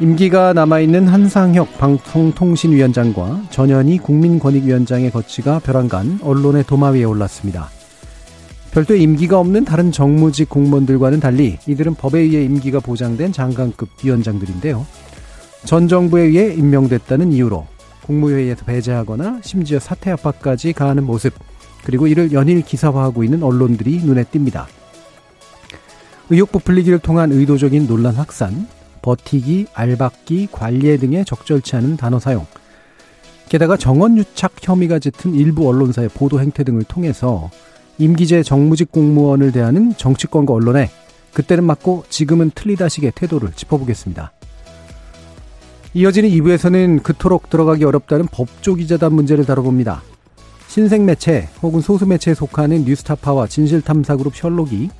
임기가 남아있는 한상혁 방송통신위원장과 전현희 국민권익위원장의 거치가 벼랑간 언론의 도마 위에 올랐습니다. 별도의 임기가 없는 다른 정무직 공무원들과는 달리 이들은 법에 의해 임기가 보장된 장관급 위원장들인데요. 전 정부에 의해 임명됐다는 이유로 국무회의에서 배제하거나 심지어 사퇴 압박까지 가하는 모습 그리고 이를 연일 기사화하고 있는 언론들이 눈에 띕니다. 의혹 부풀리기를 통한 의도적인 논란 확산, 버티기, 알박기, 관리에 등의 적절치 않은 단어 사용, 게다가 정원 유착 혐의가 짙은 일부 언론사의 보도 행태 등을 통해서 임기제 정무직 공무원을 대하는 정치권과 언론에 그때는 맞고 지금은 틀리다식의 태도를 짚어보겠습니다. 이어지는 2부에서는 그토록 들어가기 어렵다는 법조 기자단 문제를 다뤄봅니다. 신생 매체 혹은 소수 매체에 속하는 뉴스타파와 진실탐사그룹 셜록이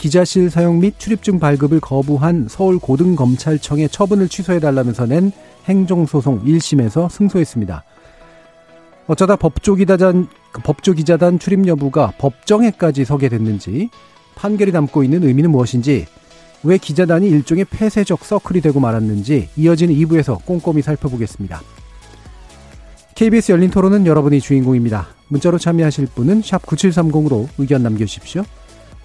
기자실 사용 및 출입증 발급을 거부한 서울고등검찰청의 처분을 취소해달라면서 낸 행정소송 1심에서 승소했습니다. 어쩌다 법조기자단, 법조기자단 출입 여부가 법정에까지 서게 됐는지, 판결이 담고 있는 의미는 무엇인지, 왜 기자단이 일종의 폐쇄적 서클이 되고 말았는지 이어지는 2부에서 꼼꼼히 살펴보겠습니다. KBS 열린 토론은 여러분이 주인공입니다. 문자로 참여하실 분은 9730으로 의견 남겨주십시오.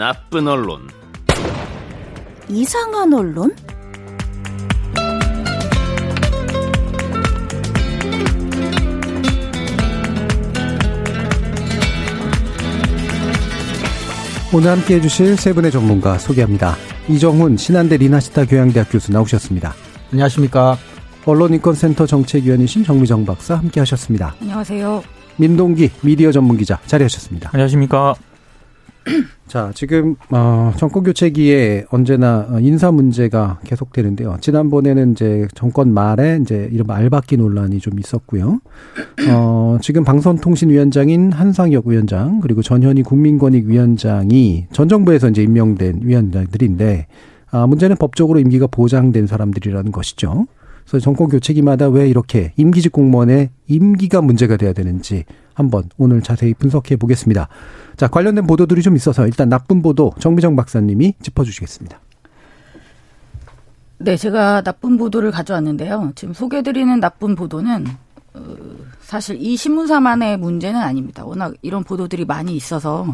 나쁜 언론, 이상한 언론? 오늘 함께 해주실 세 분의 전문가 소개합니다. 이정훈 신한대 리나시타 교양대학 교수 나오셨습니다. 안녕하십니까. 언론인권센터 정책위원이신 정미정 박사 함께 하셨습니다. 안녕하세요. 민동기 미디어 전문기자 자리하셨습니다. 안녕하십니까. 자, 지금 어 정권 교체기에 언제나 인사 문제가 계속되는데요. 지난번에는 이제 정권 말에 이제 이른바 알박기 논란이 좀 있었고요. 어 지금 방송통신위원장인 한상혁 위원장 그리고 전현희 국민권익위원장이 전 정부에서 이제 임명된 위원장들인데 아 문제는 법적으로 임기가 보장된 사람들이라는 것이죠. 그래서 정권 교체기마다 왜 이렇게 임기직 공무원의 임기가 문제가 돼야 되는지 한번 오늘 자세히 분석해 보겠습니다. 자, 관련된 보도들이 좀 있어서 일단 나쁜 보도 정미정 박사님이 짚어 주시겠습니다. 네, 제가 나쁜 보도를 가져왔는데요. 지금 소개드리는 나쁜 보도는 어, 사실 이 신문사만의 문제는 아닙니다. 워낙 이런 보도들이 많이 있어서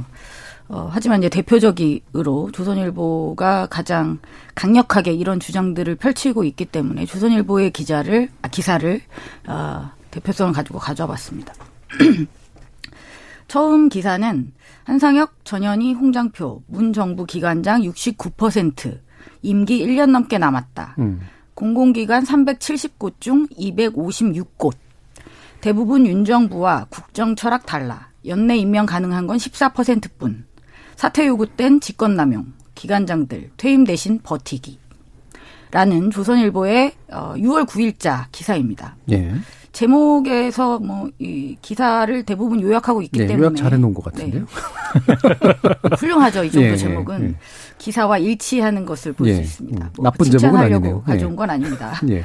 어, 하지만 이제 대표적으로 조선일보가 가장 강력하게 이런 주장들을 펼치고 있기 때문에 조선일보의 기자를 아, 기사를 어, 대표성을 가지고 가져와 봤습니다. 처음 기사는 한상혁, 전현희, 홍장표, 문정부 기관장 69% 임기 1년 넘게 남았다. 음. 공공기관 370곳 중 256곳. 대부분 윤정부와 국정 철학 달라. 연내 임명 가능한 건 14%뿐. 사퇴 요구 땐 직권남용, 기관장들 퇴임 대신 버티기. 라는 조선일보의 6월 어, 9일자 기사입니다. 예. 제목에서 뭐 이 기사를 대부분 요약하고 있기 네, 때문에 요약 잘해 놓은 것 같은데요. 네. 훌륭하죠 이 정도 예, 제목은 예, 예. 기사와 일치하는 것을 볼수 예. 있습니다. 뭐 나쁜 칭찬하려고 예. 가져온 건 아닙니다. 예.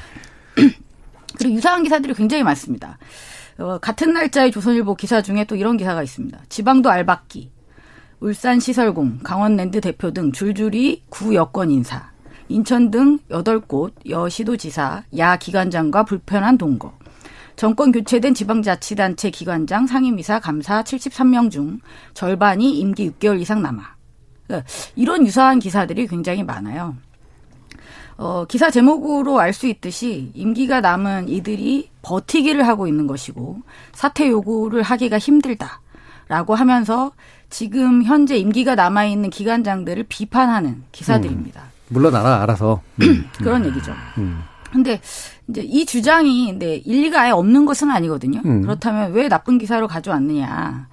그리고 유사한 기사들이 굉장히 많습니다. 어, 같은 날짜의 조선일보 기사 중에 또 이런 기사가 있습니다. 지방도 알박기, 울산 시설공, 강원랜드 대표 등 줄줄이 구 여권 인사, 인천 등 8곳 여시도지사, 야 기관장과 불편한 동거, 정권 교체된 지방자치단체 기관장, 상임이사, 감사 73명 중 절반이 임기 6개월 이상 남아. 그러니까 이런 유사한 기사들이 굉장히 많아요. 어, 기사 제목으로 알 수 있듯이 임기가 남은 이들이 버티기를 하고 있는 것이고 사퇴 요구를 하기가 힘들다라고 하면서 지금 현재 임기가 남아 있는 기관장들을 비판하는 기사들입니다. 음, 물러나라 알아서 음. 그런 얘기죠. 음. 근데 이제 이 주장이 네, 일리가 아예 없는 것은 아니거든요. 음. 그렇다면 왜 나쁜 기사로 가져왔느냐?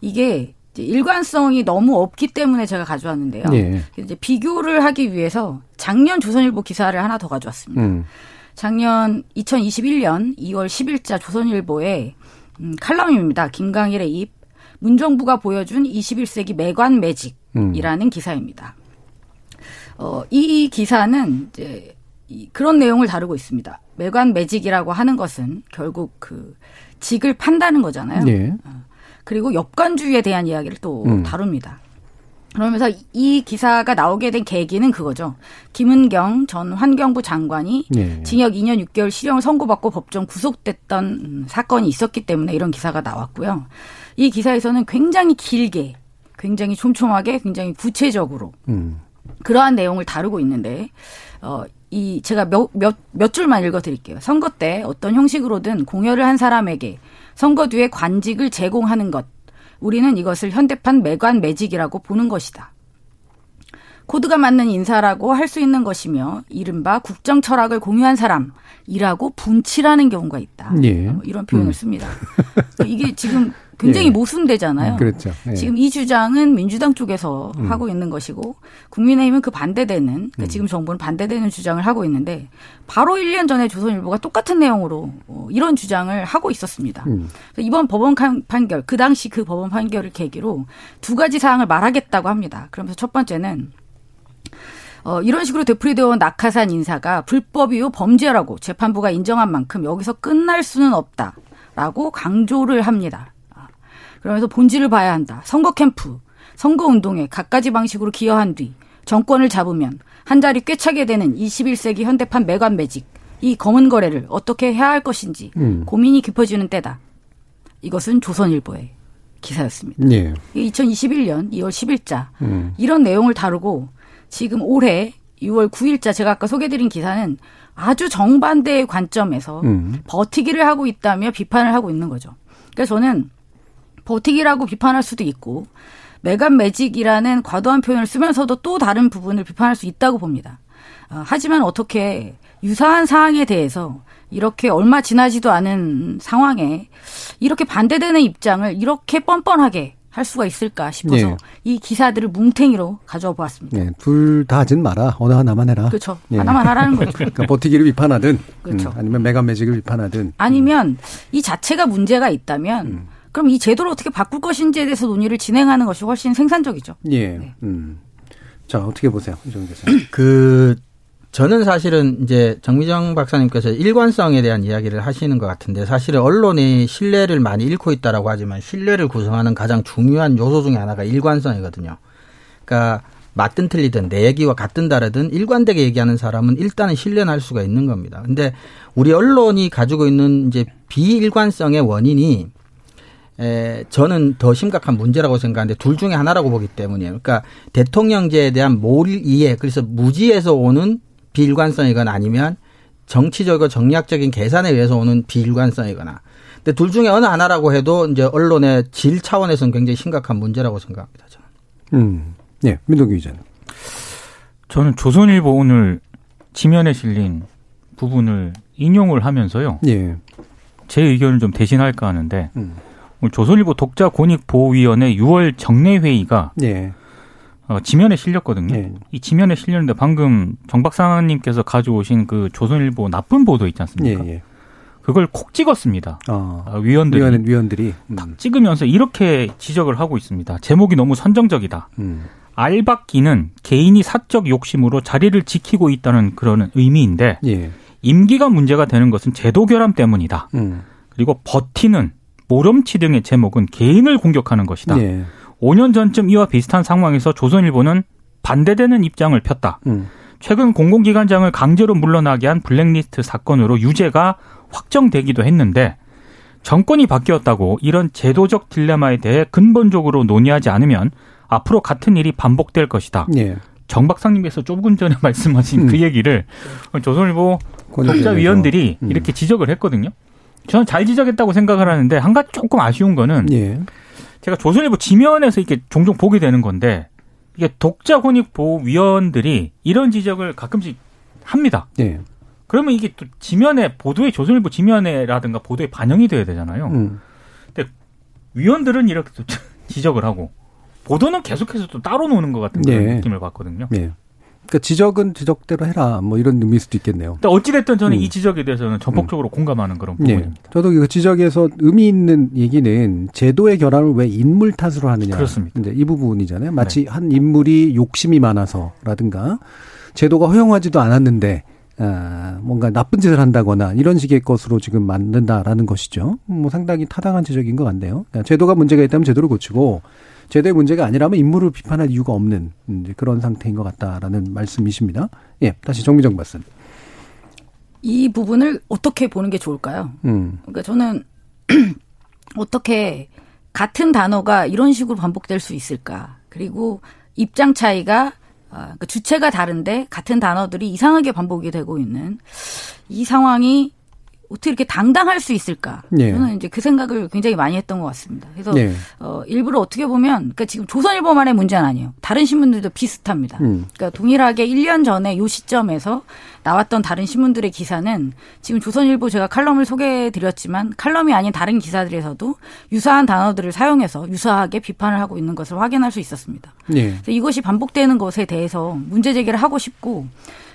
이게 일관성이 너무 없기 때문에 제가 가져왔는데요. 예. 이제 비교를 하기 위해서 작년 조선일보 기사를 하나 더 가져왔습니다. 음. 작년 2021년 2월 10일자 조선일보의 음, 칼럼입니다. 김강일의 입 문정부가 보여준 21세기 매관 매직이라는 음. 기사입니다. 어, 이 기사는 이제 그런 내용을 다루고 있습니다. 매관 매직이라고 하는 것은 결국 그 직을 판다는 거잖아요. 네. 그리고 역관주의에 대한 이야기를 또 음. 다룹니다. 그러면서 이 기사가 나오게 된 계기는 그거죠. 김은경 전 환경부 장관이 네. 징역 2년 6개월 실형을 선고받고 법정 구속됐던 사건이 있었기 때문에 이런 기사가 나왔고요. 이 기사에서는 굉장히 길게, 굉장히 촘촘하게, 굉장히 구체적으로 음. 그러한 내용을 다루고 있는데 어, 이 제가 몇, 몇, 몇 줄만 읽어 드릴게요. 선거 때 어떤 형식으로든 공여를 한 사람에게 선거 뒤에 관직을 제공하는 것. 우리는 이것을 현대판 매관 매직이라고 보는 것이다. 코드가 맞는 인사라고 할 수 있는 것이며 이른바 국정 철학을 공유한 사람이라고 분치라는 경우가 있다. 예. 뭐 이런 표현을 음. 씁니다. 이게 지금 굉장히 예. 모순되잖아요. 그렇죠. 예. 지금 이 주장은 민주당 쪽에서 음. 하고 있는 것이고 국민의힘은 그 반대되는 그러니까 음. 지금 정부는 반대되는 주장을 하고 있는데 바로 1년 전에 조선일보가 똑같은 내용으로 어, 이런 주장을 하고 있었습니다. 음. 이번 법원 판결 그 당시 그 법원 판결을 계기로 두 가지 사항을 말하겠다고 합니다. 그러면서 첫 번째는 어, 이런 식으로 되풀이되어 온 낙하산 인사가 불법이요 범죄라고 재판부가 인정한 만큼 여기서 끝날 수는 없다라고 강조를 합니다. 그러면서 본질을 봐야 한다. 선거 캠프, 선거 운동에 갖가지 방식으로 기여한 뒤 정권을 잡으면 한 자리 꿰차게 되는 21세기 현대판 매관 매직 이 검은 거래를 어떻게 해야 할 것인지 음. 고민이 깊어지는 때다. 이것은 조선일보의 기사였습니다. 예. 2021년 2월 10일자 음. 이런 내용을 다루고 지금 올해 6월 9일자 제가 아까 소개드린 기사는 아주 정반대의 관점에서 음. 버티기를 하고 있다며 비판을 하고 있는 거죠. 그래서 저는 버티기라고 비판할 수도 있고 매간 매직이라는 과도한 표현을 쓰면서도 또 다른 부분을 비판할 수 있다고 봅니다. 어, 하지만 어떻게 유사한 사항에 대해서 이렇게 얼마 지나지도 않은 상황에 이렇게 반대되는 입장을 이렇게 뻔뻔하게 할 수가 있을까 싶어서 네. 이 기사들을 뭉탱이로 가져와 보았습니다. 네, 둘다 하진 마라. 어느 하나만 해라. 그렇죠. 네. 하나만 하라는 거죠. 그러니까 버티기를 비판하든 그렇죠. 음, 아니면 메간 매직을 비판하든 아니면 이 자체가 문제가 있다면 음. 그럼 이 제도를 어떻게 바꿀 것인지에 대해서 논의를 진행하는 것이 훨씬 생산적이죠. 예. 네. 음. 자, 어떻게 보세요? 이정 교수님. 그 저는 사실은 이제 정미정 박사님께서 일관성에 대한 이야기를 하시는 것 같은데 사실은 언론이 신뢰를 많이 잃고 있다라고 하지만 신뢰를 구성하는 가장 중요한 요소 중에 하나가 일관성이거든요. 그러니까 맞든 틀리든 내 얘기와 같든 다르든 일관되게 얘기하는 사람은 일단은 신뢰는 할 수가 있는 겁니다. 근데 우리 언론이 가지고 있는 이제 비일관성의 원인이 에, 저는 더 심각한 문제라고 생각하는데 둘 중에 하나라고 보기 때문이에요. 그러니까 대통령제에 대한 몰 이해, 그래서 무지에서 오는 비일관성이거나 아니면 정치적이고 정략적인 계산에 의해서 오는 비일관성이거나. 근데 둘 중에 어느 하나라고 해도 이제 언론의 질 차원에서는 굉장히 심각한 문제라고 생각합니다. 저는. 음, 네, 민동기 기자는. 저는 조선일보 오늘 지면에 실린 부분을 인용을 하면서요. 예. 제 의견을 좀 대신할까 하는데. 음. 조선일보 독자 권익 보호위원회 6월 정례 회의가 예. 어, 지면에 실렸거든요. 예. 이 지면에 실렸는데 방금 정 박사님께서 가져오신 그 조선일보 나쁜 보도 있지 않습니까? 예, 예. 그걸 콕 찍었습니다. 어, 위원들이 위원, 위원들이 음. 딱 찍으면서 이렇게 지적을 하고 있습니다. 제목이 너무 선정적이다. 음. 알박기는 개인이 사적 욕심으로 자리를 지키고 있다는 그런 의미인데 예. 임기가 문제가 되는 것은 제도 결함 때문이다. 음. 그리고 버티는 모렴치 등의 제목은 개인을 공격하는 것이다. 네. 5년 전쯤 이와 비슷한 상황에서 조선일보는 반대되는 입장을 폈다. 음. 최근 공공기관장을 강제로 물러나게 한 블랙리스트 사건으로 유죄가 확정되기도 했는데 정권이 바뀌었다고 이런 제도적 딜레마에 대해 근본적으로 논의하지 않으면 앞으로 같은 일이 반복될 것이다. 네. 정 박사님께서 조금 전에 말씀하신 음. 그 얘기를 조선일보 독자위원들이 음. 이렇게 지적을 했거든요. 저는 잘 지적했다고 생각을 하는데 한 가지 조금 아쉬운 거는 예. 제가 조선일보 지면에서 이렇게 종종 보게 되는 건데 이게 독자 권익 보호 위원들이 이런 지적을 가끔씩 합니다. 예. 그러면 이게 또 지면에 보도에 조선일보 지면에라든가 보도에 반영이 돼야 되잖아요. 음. 근데 위원들은 이렇게 또 지적을 하고 보도는 계속해서 또 따로 노는 것 같은 그런 네. 느낌을 받거든요. 네. 그러니까 지적은 지적대로 해라 뭐 이런 의미일 수도 있겠네요. 어찌됐든 저는 음. 이 지적에 대해서는 전폭적으로 음. 공감하는 그런 네. 부분입니다. 네. 저도 그 지적에서 의미 있는 얘기는 제도의 결함을 왜 인물 탓으로 하느냐. 그렇습니다. 이제 이 부분이잖아요. 마치 네. 한 인물이 욕심이 많아서라든가 제도가 허용하지도 않았는데 아, 뭔가 나쁜 짓을 한다거나 이런 식의 것으로 지금 만든다라는 것이죠. 뭐 상당히 타당한 지적인 것 같네요. 그러니까 제도가 문제가 있다면 제도를 고치고 제도의 문제가 아니라면 인물을 비판할 이유가 없는 그런 상태인 것 같다라는 말씀이십니다. 예, 다시 정미정 말씀. 이 부분을 어떻게 보는 게 좋을까요? 음. 그러니까 저는 어떻게 같은 단어가 이런 식으로 반복될 수 있을까? 그리고 입장 차이가 아, 그러니까 주체가 다른데 같은 단어들이 이상하게 반복이 되고 있는 이 상황이 어떻게 이렇게 당당할 수 있을까? 네. 저는 이제 그 생각을 굉장히 많이 했던 것 같습니다. 그래서 네. 어, 일부러 어떻게 보면 그러니까 지금 조선일보만의 문제는 아니에요. 다른 신문들도 비슷합니다. 음. 그러니까 동일하게 1년 전에 요 시점에서 나왔던 다른 신문들의 기사는 지금 조선일보 제가 칼럼을 소개해 드렸지만 칼럼이 아닌 다른 기사들에서도 유사한 단어들을 사용해서 유사하게 비판을 하고 있는 것을 확인할 수 있었습니다. 네. 그래서 이것이 반복되는 것에 대해서 문제 제기를 하고 싶고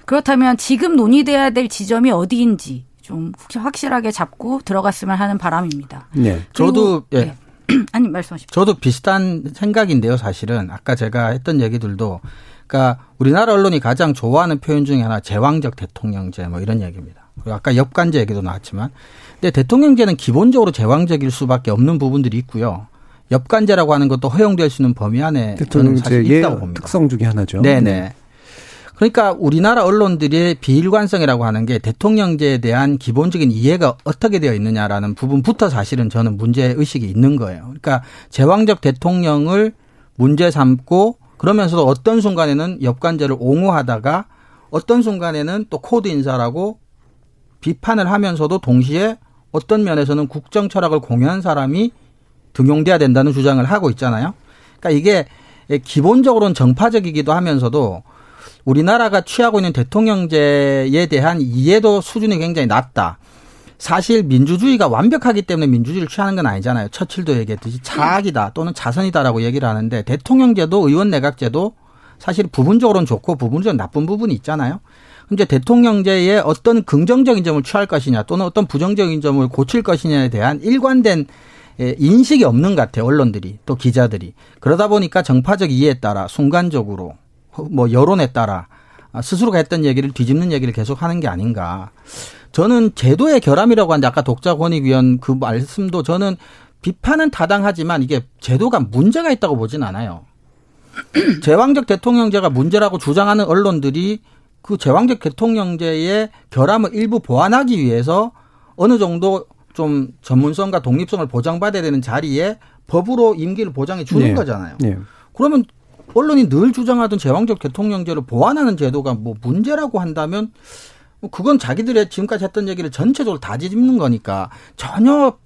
그렇다면 지금 논의돼야 될 지점이 어디인지 좀 확실하게 잡고 들어갔으면 하는 바람입니다. 네. 저도 예. 네. 아니 말씀하십시오. 저도 비슷한 생각인데요, 사실은 아까 제가 했던 얘기들도 그러니까 우리나라 언론이 가장 좋아하는 표현 중에 하나 제왕적 대통령제 뭐 이런 얘기입니다. 그리고 아까 역관제 얘기도 나왔지만 근데 대통령제는 기본적으로 제왕적일 수밖에 없는 부분들이 있고요. 역관제라고 하는 것도 허용될 수 있는 범위 안에 저는 사실 있다고 봅니다. 특성 중에 하나죠. 네네. 네. 그러니까 우리나라 언론들의 비일관성이라고 하는 게 대통령제에 대한 기본적인 이해가 어떻게 되어 있느냐라는 부분부터 사실은 저는 문제 의식이 있는 거예요. 그러니까 제왕적 대통령을 문제 삼고 그러면서도 어떤 순간에는 엽관제를 옹호하다가 어떤 순간에는 또 코드 인사라고 비판을 하면서도 동시에 어떤 면에서는 국정 철학을 공유한 사람이 등용돼야 된다는 주장을 하고 있잖아요. 그러니까 이게 기본적으로는 정파적이기도 하면서도 우리나라가 취하고 있는 대통령제에 대한 이해도 수준이 굉장히 낮다. 사실 민주주의가 완벽하기 때문에 민주주의를 취하는 건 아니잖아요. 처칠도 얘기했듯이 차악이다 또는 자선이다라고 얘기를 하는데 대통령제도 의원 내각제도 사실 부분적으로는 좋고 부분적으로 나쁜 부분이 있잖아요. 근데 대통령제에 어떤 긍정적인 점을 취할 것이냐 또는 어떤 부정적인 점을 고칠 것이냐에 대한 일관된 인식이 없는 것 같아요. 언론들이 또 기자들이. 그러다 보니까 정파적 이해에 따라 순간적으로 뭐 여론에 따라 스스로가 했던 얘기를 뒤집는 얘기를 계속 하는 게 아닌가. 저는 제도의 결함이라고 하는데 아까 독자 권익위원 그 말씀도 저는 비판은 타당하지만 이게 제도가 문제가 있다고 보진 않아요. 제왕적 대통령제가 문제라고 주장하는 언론들이 그 제왕적 대통령제의 결함을 일부 보완하기 위해서 어느 정도 좀 전문성과 독립성을 보장받아야 되는 자리에 법으로 임기를 보장해 주는 네. 거잖아요. 네. 그러면 언론이 늘 주장하던 제왕적 대통령제를 보완하는 제도가 뭐 문제라고 한다면 뭐 그건 자기들의 지금까지 했던 얘기를 전체적으로 다 뒤집는 거니까 전혀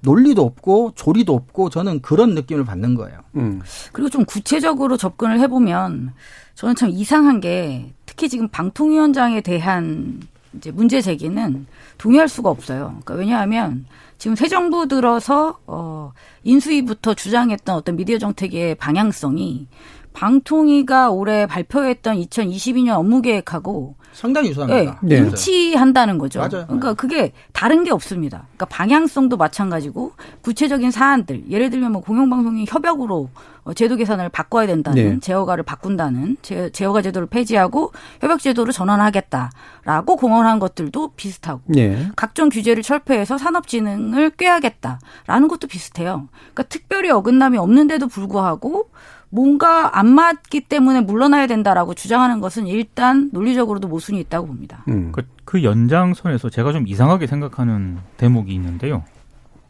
논리도 없고 조리도 없고 저는 그런 느낌을 받는 거예요. 음. 그리고 좀 구체적으로 접근을 해보면 저는 참 이상한 게 특히 지금 방통위원장에 대한 이제 문제 제기는 동의할 수가 없어요. 그러니까 왜냐하면 지금 새 정부 들어서 어 인수위부터 주장했던 어떤 미디어 정책의 방향성이 방통위가 올해 발표했던 2022년 업무 계획하고 상당히 유사합니다. 네, 일치한다는 거죠. 맞아요. 그러니까 그게 다른 게 없습니다. 그러니까 방향성도 마찬가지고 구체적인 사안들 예를 들면 뭐 공영방송이 협약으로 어, 제도 계산을 바꿔야 된다는 네. 제어가를 바꾼다는 제, 제어가 제도를 폐지하고 협약 제도를 전환하겠다라고 공언한 것들도 비슷하고 네. 각종 규제를 철폐해서 산업진흥을 꾀하겠다라는 것도 비슷해요. 그러니까 특별히 어긋남이 없는데도 불구하고 뭔가 안 맞기 때문에 물러나야 된다라고 주장하는 것은 일단 논리적으로도 모순이 있다고 봅니다. 음. 그, 그 연장선에서 제가 좀 이상하게 생각하는 대목이 있는데요.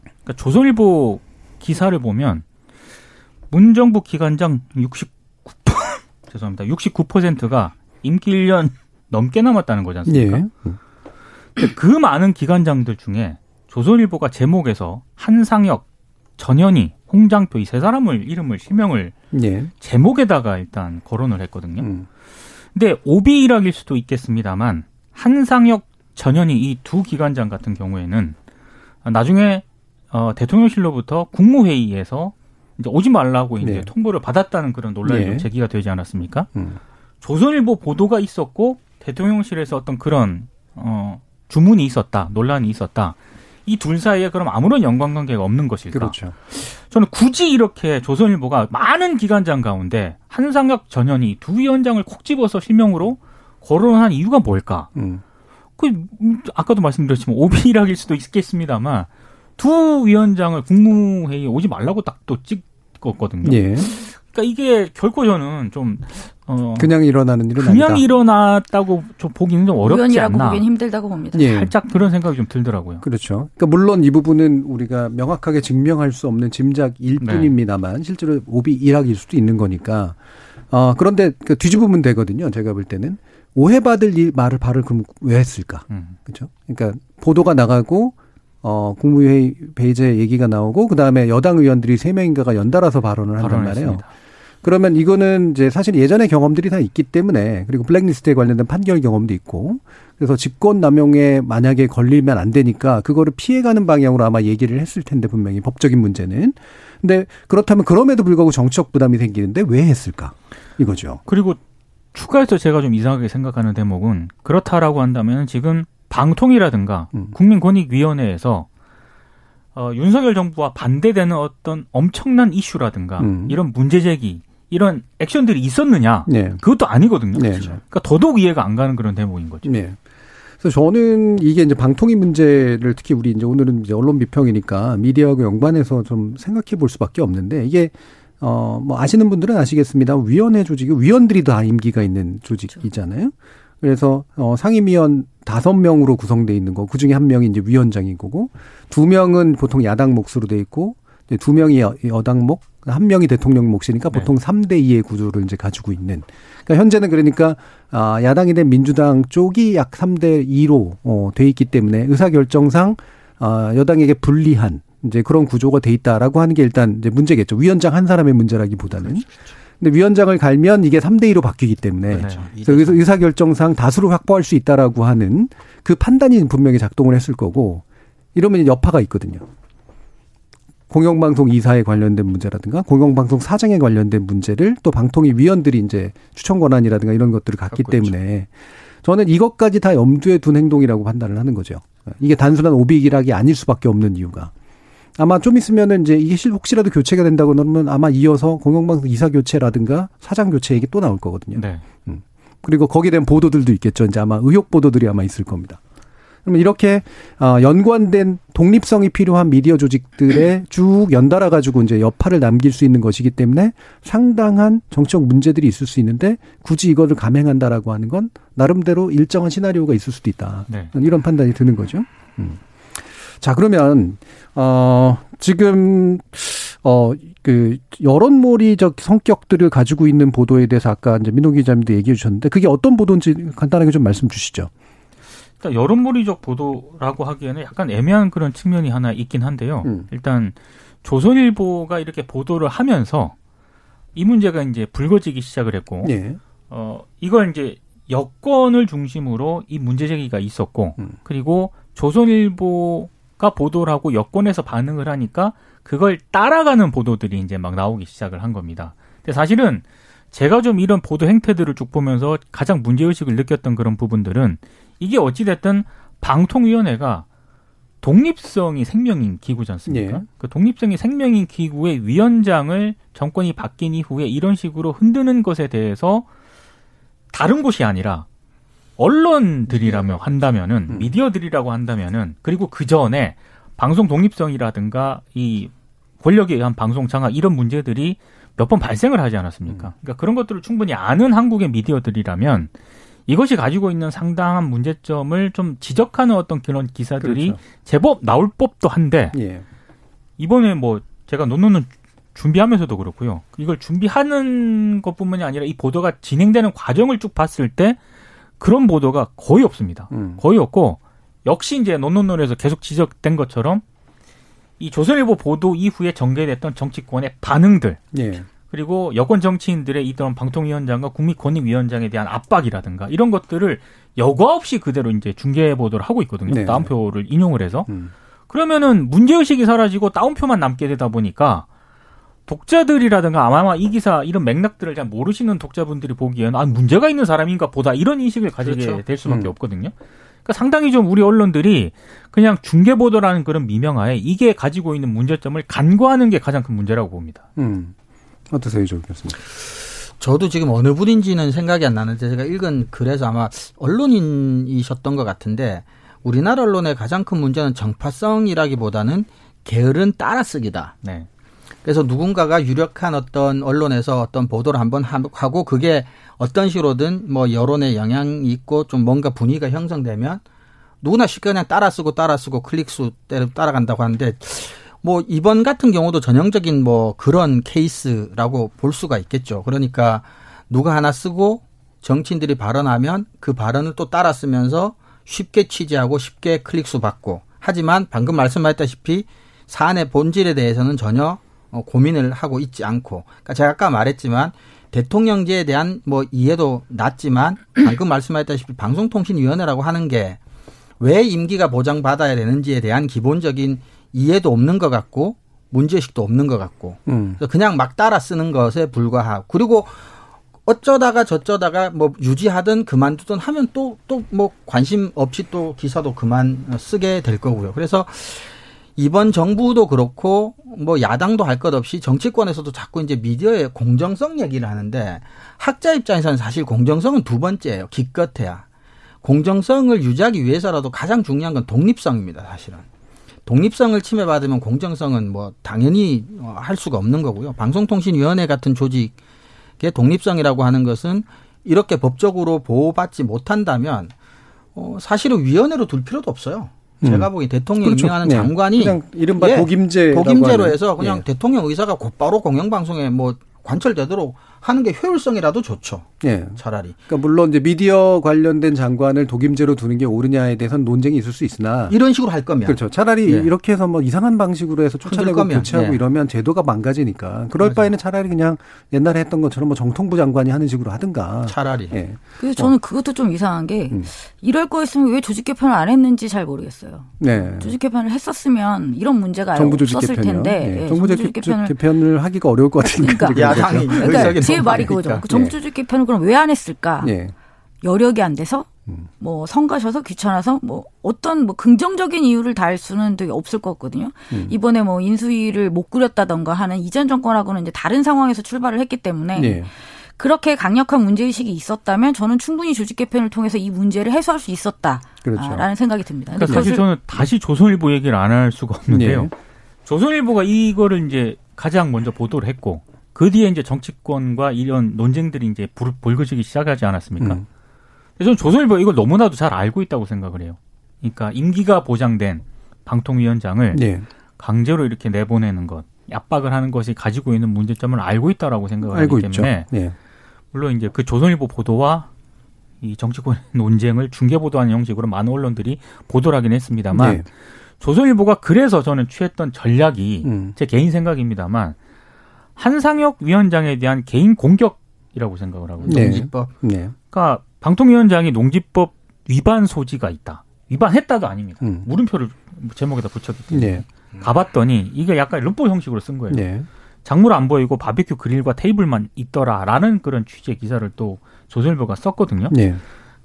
그러니까 조선일보 기사를 보면 문정부 기관장 69 죄송합니다. 69%가 임기 1년 넘게 남았다는 거지 않습니까? 예. 그 많은 기관장들 중에 조선일보가 제목에서 한상혁, 전현희, 홍장표 이 세 사람을 이름을 실명을 예. 제목에다가 일단 거론을 했거든요. 음. 근데 오비 일학일 수도 있겠습니다만 한상혁 전현희 이 두 기관장 같은 경우에는 나중에 어, 대통령실로부터 국무회의에서 이제 오지 말라고 이제 네. 통보를 받았다는 그런 논란이 네. 제기가 되지 않았습니까? 음. 조선일보 보도가 있었고 대통령실에서 어떤 그런 어, 주문이 있었다, 논란이 있었다. 이 둘 사이에 그럼 아무런 연관관계가 없는 것일까? 그렇죠. 저는 굳이 이렇게 조선일보가 많은 기관장 가운데 한상혁 전현희 두 위원장을 콕 집어서 실명으로 거론한 이유가 뭘까? 음. 그 음, 아까도 말씀드렸지만 오비락일 수도 있겠습니다만 두 위원장을 국무회의에 오지 말라고 딱 또 찍었거든요. 예. 그러니까 이게 결코 저는 좀 어, 그냥 일어나는 일은 그냥 아니다. 일어났다고 좀 보기는 좀 어렵지 않나. 보기엔 힘들다고 봅니다. 예. 살짝 그런 생각이 좀 들더라고요. 그렇죠. 그러니까 물론 이 부분은 우리가 명확하게 증명할 수 없는 짐작일 네. 뿐입니다만 실제로 오비 일학일 수도 있는 거니까. 어, 그런데 그 뒤집으면 되거든요. 제가 볼 때는 오해받을 이 말을 발을 그럼 왜 했을까? 음. 그렇죠. 그러니까 보도가 나가고 어, 국무회의 배제 얘기가 나오고 그다음에 여당 의원들이 세 명인가가 연달아서 발언을 한단 말이에요. 했습니다. 그러면 이거는 이제 사실 예전의 경험들이 다 있기 때문에 그리고 블랙리스트에 관련된 판결 경험도 있고 그래서 집권 남용에 만약에 걸리면 안 되니까 그거를 피해가는 방향으로 아마 얘기를 했을 텐데 분명히 법적인 문제는 근데 그렇다면 그럼에도 불구하고 정치적 부담이 생기는데 왜 했을까 이거죠. 그리고 추가해서 제가 좀 이상하게 생각하는 대목은 그렇다라고 한다면 지금 방통이라든가 음. 국민권익위원회에서 어, 윤석열 정부와 반대되는 어떤 엄청난 이슈라든가 음. 이런 문제 제기 이런 액션들이 있었느냐? 네. 그것도 아니거든요. 네. 그러니까 더더욱 이해가 안 가는 그런 대목인 거죠. 네. 그래서 저는 이게 이제 방통위 문제를 특히 우리 이제 오늘은 이제 언론 비평이니까 미디어하고 연관해서 좀 생각해 볼 수밖에 없는데 이게 어 뭐 아시는 분들은 아시겠습니다. 위원회 조직이 위원들이 다 임기가 있는 조직이잖아요. 그래서 어 상임위원 다섯 명으로 구성돼 있는 거, 그 중에 한 명이 이제 위원장인 거고, 두 명은 보통 야당 몫으로 돼 있고, 두 명이 여당 몫, 한 명이 대통령 몫이니까 네. 보통 네. 3대 2의 구조를 이제 가지고 있는. 그러니까 현재는 그러니까 아 야당이 된 민주당 쪽이 약 3대 2로 어돼 있기 때문에 의사 결정상 아 여당에게 불리한 이제 그런 구조가 돼 있다라고 하는 게 일단 이제 문제겠죠. 위원장 한 사람의 문제라기보다는. 그렇죠. 그렇죠. 근데 위원장을 갈면 이게 3대 2로 바뀌기 때문에 그렇죠. 그래서 의사 결정상 다수를 확보할 수 있다라고 하는 그 판단이 분명히 작동을 했을 거고 이러면 여파가 있거든요. 공영방송 이사에 관련된 문제라든가 공영방송 사장에 관련된 문제를 또 방통위 위원들이 이제 추천 권한이라든가 이런 것들을 갖기 때문에 저는 이것까지 다 염두에 둔 행동이라고 판단을 하는 거죠. 이게 단순한 오비기락이 아닐 수밖에 없는 이유가. 아마 좀 있으면은 이제 이게 혹시라도 교체가 된다고 그러면 아마 이어서 공영방송 이사 교체라든가 사장 교체 얘기 또 나올 거거든요. 네. 음. 그리고 거기에 대한 보도들도 있겠죠. 이제 아마 의혹 보도들이 아마 있을 겁니다. 그러면 이렇게 어, 연관된 독립성이 필요한 미디어 조직들에 쭉 연달아 가지고 이제 여파를 남길 수 있는 것이기 때문에 상당한 정치적 문제들이 있을 수 있는데 굳이 이거를 감행한다라고 하는 건 나름대로 일정한 시나리오가 있을 수도 있다. 네. 이런 판단이 드는 거죠. 음. 자 그러면 어 지금 어 그 여론몰이적 성격들을 가지고 있는 보도에 대해서 아까 이제 민호 기자님도 얘기해 주셨는데 그게 어떤 보도인지 간단하게 좀 말씀 주시죠. 일단 여론몰이적 보도라고 하기에는 약간 애매한 그런 측면이 하나 있긴 한데요. 음. 일단 조선일보가 이렇게 보도를 하면서 이 문제가 이제 불거지기 시작을 했고, 네. 어 이걸 이제 여권을 중심으로 이 문제 제기가 있었고, 음. 그리고 조선일보가 보도를 하고 여권에서 반응을 하니까 그걸 따라가는 보도들이 이제 막 나오기 시작을 한 겁니다. 근데 사실은 제가 좀 이런 보도 행태들을 쭉 보면서 가장 문제의식을 느꼈던 그런 부분들은 이게 어찌됐든 방통위원회가 독립성이 생명인 기구지 않습니까? 예. 그 독립성이 생명인 기구의 위원장을 정권이 바뀐 이후에 이런 식으로 흔드는 것에 대해서 다른 곳이 아니라 언론들이라며 한다면은 음. 미디어들이라고 한다면은 그리고 그 전에 방송 독립성이라든가 이 권력에 의한 방송 장악 이런 문제들이 몇 번 발생을 하지 않았습니까? 음. 그러니까 그런 것들을 충분히 아는 한국의 미디어들이라면 이것이 가지고 있는 상당한 문제점을 좀 지적하는 어떤 그런 기사들이 그렇죠. 제법 나올 법도 한데 예. 이번에 뭐 제가 논논은 준비하면서도 그렇고요. 이걸 준비하는 것뿐만이 아니라 이 보도가 진행되는 과정을 쭉 봤을 때 그런 보도가 거의 없습니다. 음. 거의 없고 역시 이제 논논논에서 계속 지적된 것처럼 이 조선일보 보도 이후에 전개됐던 정치권의 반응들 예. 그리고 여권 정치인들의 이런 방통위원장과 국민권익위원장에 대한 압박이라든가 이런 것들을 여과 없이 그대로 이제 중계 보도를 하고 있거든요. 네. 다운표를 인용을 해서. 음. 그러면은 문제 의식이 사라지고 다운표만 남게 되다 보니까 독자들이라든가 아마 이 기사 이런 맥락들을 잘 모르시는 독자분들이 보기에는 아 문제가 있는 사람인가 보다 이런 인식을 가지게 그렇죠. 될 수밖에 음. 없거든요. 그러니까 상당히 좀 우리 언론들이 그냥 중계 보도라는 그런 미명하에 이게 가지고 있는 문제점을 간과하는 게 가장 큰 문제라고 봅니다. 음. 어떠세요, 조 교수님? 저도 지금 어느 분인지는 생각이 안 나는데 제가 읽은 글에서 아마 언론인이셨던 것 같은데 우리나라 언론의 가장 큰 문제는 정파성이라기보다는 게으른 따라쓰기다. 네. 그래서 누군가가 유력한 어떤 언론에서 어떤 보도를 한번 하고 그게 어떤 식으로든 뭐 여론에 영향이 있고 좀 뭔가 분위기가 형성되면 누구나 쉽게 그냥 따라 쓰고 따라 쓰고 클릭수 따라간다고 하는데 뭐 이번 같은 경우도 전형적인 뭐 그런 케이스라고 볼 수가 있겠죠. 그러니까 누가 하나 쓰고 정치인들이 발언하면 그 발언을 또 따라 쓰면서 쉽게 취재하고 쉽게 클릭수 받고 하지만 방금 말씀하셨다시피 사안의 본질에 대해서는 전혀 어, 고민을 하고 있지 않고 그러니까 제가 아까 말했지만 대통령제에 대한 뭐 이해도 낮지만 방금 말씀하셨다시피 방송통신위원회라고 하는 게 왜 임기가 보장받아야 되는지에 대한 기본적인 이해도 없는 것 같고 문제의식도 없는 것 같고 음. 그냥 막 따라 쓰는 것에 불과하고 그리고 어쩌다가 저쩌다가 뭐 유지하든 그만두든 하면 또 또 뭐 관심 없이 또 기사도 그만 쓰게 될 거고요. 그래서 이번 정부도 그렇고 뭐 야당도 할 것 없이 정치권에서도 자꾸 이제 미디어의 공정성 얘기를 하는데 학자 입장에서는 사실 공정성은 두 번째예요. 기껏해야. 공정성을 유지하기 위해서라도 가장 중요한 건 독립성입니다, 사실은. 독립성을 침해받으면 공정성은 뭐 당연히 어, 할 수가 없는 거고요. 방송통신위원회 같은 조직의 독립성이라고 하는 것은 이렇게 법적으로 보호받지 못한다면 어 사실은 위원회로 둘 필요도 없어요. 제가 음. 보기 대통령 그렇죠. 임명하는 네. 장관이 그냥 이른바 예, 독임제 독임제로 해서 그냥 예. 대통령 의사가 곧바로 공영방송에 뭐 관철되도록 하는 게 효율성이라도 좋죠. 예. 차라리. 그러니까 물론 이제 미디어 관련된 장관을 독임제로 두는 게 옳으냐에 대해서는 논쟁이 있을 수 있으나 이런 식으로 할 거면 그렇죠. 차라리 예. 이렇게 해서 뭐 이상한 방식으로 해서 쫓아내고 교체하고 예. 이러면 제도가 망가지니까 그럴 맞아. 바에는 차라리 그냥 옛날에 했던 것처럼 뭐 정통부 장관이 하는 식으로 하든가. 차라리. 예. 그래서 저는 그것도 좀 이상한 게 음. 이럴 거였으면 왜 조직 개편을 안 했는지 잘 모르겠어요. 네. 조직 개편을 했었으면 이런 문제가 정부 조직 없었을 개편이요? 텐데. 예. 정부 조직 개편을, 개편을 하기가 어려울 것 같으니까. 그러니까 야당이 그러니까 제 말이 그거죠. 그 정치조직 개편을 그럼 왜 안 했을까? 예. 여력이 안 돼서 음. 뭐 성가셔서 귀찮아서 뭐 어떤 뭐 긍정적인 이유를 달 수는 되게 없을 것 같거든요. 음. 이번에 뭐 인수위를 못 꾸렸다던가 하는 이전 정권하고는 이제 다른 상황에서 출발을 했기 때문에 예. 그렇게 강력한 문제의식이 있었다면 저는 충분히 조직 개편을 통해서 이 문제를 해소할 수 있었다라는 그렇죠. 생각이 듭니다. 그러니까 사실 저는 다시 조선일보 얘기를 안 할 수가 없는데요. 예. 조선일보가 이거를 이제 가장 먼저 보도를 했고 그 뒤에 이제 정치권과 이런 논쟁들이 이제 불, 불거지기 시작하지 않았습니까? 음. 저는 조선일보 이걸 너무나도 잘 알고 있다고 생각을 해요. 그러니까 임기가 보장된 방통위원장을 네. 강제로 이렇게 내보내는 것, 압박을 하는 것이 가지고 있는 문제점을 알고 있다라고 생각을 알고 하기 때문에 네. 물론 이제 그 조선일보 보도와 이 정치권 논쟁을 중계 보도하는 형식으로 많은 언론들이 보도를 하긴 했습니다만 네. 조선일보가 그래서 저는 취했던 전략이 음. 제 개인 생각입니다만 한상혁 위원장에 대한 개인 공격이라고 생각을 하고 네. 농지법. 네. 그러니까 방통위원장이 농지법 위반 소지가 있다. 위반했다도 아닙니다. 음. 물음표를 제목에다 붙였기 때문에 네. 가봤더니 이게 약간 lum법 형식으로 쓴 거예요. 네. 작물 안 보이고 바비큐 그릴과 테이블만 있더라라는 그런 취재 기사를 또 조선일보가 썼거든요. 네.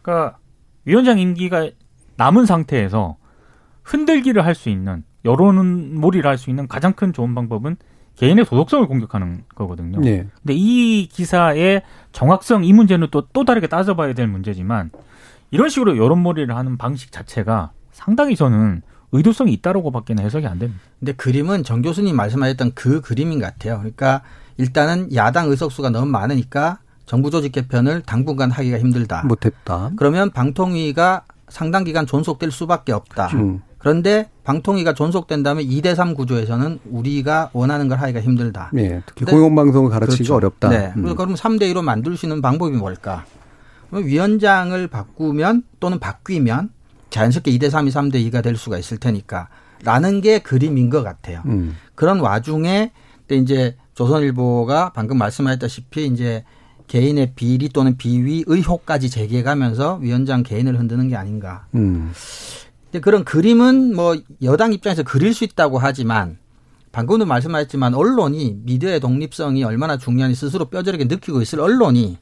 그러니까 위원장 임기가 남은 상태에서 흔들기를 할 수 있는 여론몰이를 할 수 있는 가장 큰 좋은 방법은 개인의 도덕성을 공격하는 거거든요. 네. 근데 이 기사의 정확성 이 문제는 또 또 다르게 따져봐야 될 문제지만 이런 식으로 여론몰이를 하는 방식 자체가 상당히 저는 의도성이 있다라고밖에 해석이 안 됩니다. 근데 그림은 정 교수님 말씀하셨던 그 그림인 것 같아요. 그러니까 일단은 야당 의석수가 너무 많으니까 정부 조직 개편을 당분간 하기가 힘들다. 못했다. 그러면 방통위가 상당 기간 존속될 수밖에 없다. 음. 그런데 방통위가 존속된다면 2대 3 구조에서는 우리가 원하는 걸 하기가 힘들다. 네, 특히 공영방송을 가르치기가 그렇죠. 어렵다. 네. 음. 그럼 3대 2로 만들 수 있는 방법이 뭘까? 위원장을 바꾸면 또는 바뀌면 자연스럽게 2대 3이 3대 2가 될 수가 있을 테니까 라는 게 그림인 것 같아요. 음. 그런 와중에 이제 조선일보가 방금 말씀하셨다시피 이제 개인의 비리 또는 비위 의혹까지 제기해가면서 위원장 개인을 흔드는 게 아닌가. 음. 근데 그런 그림은 뭐 여당 입장에서 그릴 수 있다고 하지만 방금도 말씀하셨지만 언론이 미디어의 독립성이 얼마나 중요한지 스스로 뼈저리게 느끼고 있을 언론이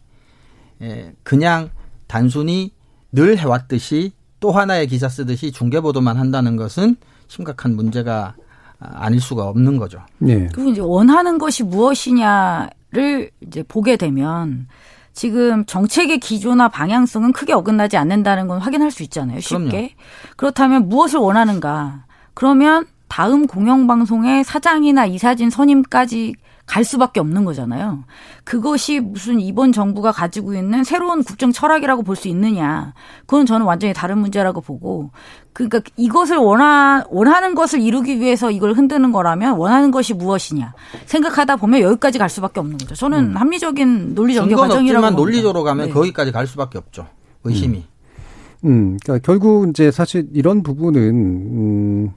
예, 그냥 단순히 늘 해왔듯이 또 하나의 기사 쓰듯이 중계 보도만 한다는 것은 심각한 문제가 아닐 수가 없는 거죠. 네. 그리고 이제 원하는 것이 무엇이냐를 이제 보게 되면 지금 정책의 기조나 방향성은 크게 어긋나지 않는다는 건 확인할 수 있잖아요. 쉽게. 그럼요. 그렇다면 무엇을 원하는가? 그러면 다음 공영방송의 사장이나 이사진 선임까지 갈 수밖에 없는 거잖아요. 그것이 무슨 이번 정부가 가지고 있는 새로운 국정 철학이라고 볼 수 있느냐. 그건 저는 완전히 다른 문제라고 보고. 그러니까 이것을 원하, 원하는 것을 이루기 위해서 이걸 흔드는 거라면 원하는 것이 무엇이냐. 생각하다 보면 여기까지 갈 수밖에 없는 거죠. 저는 음. 합리적인 논리 전개 과정이라고. 없지만 논리적으로 가면 네. 거기까지 갈 수밖에 없죠. 의심이. 음. 음, 그러니까 결국 이제 사실 이런 부분은 음,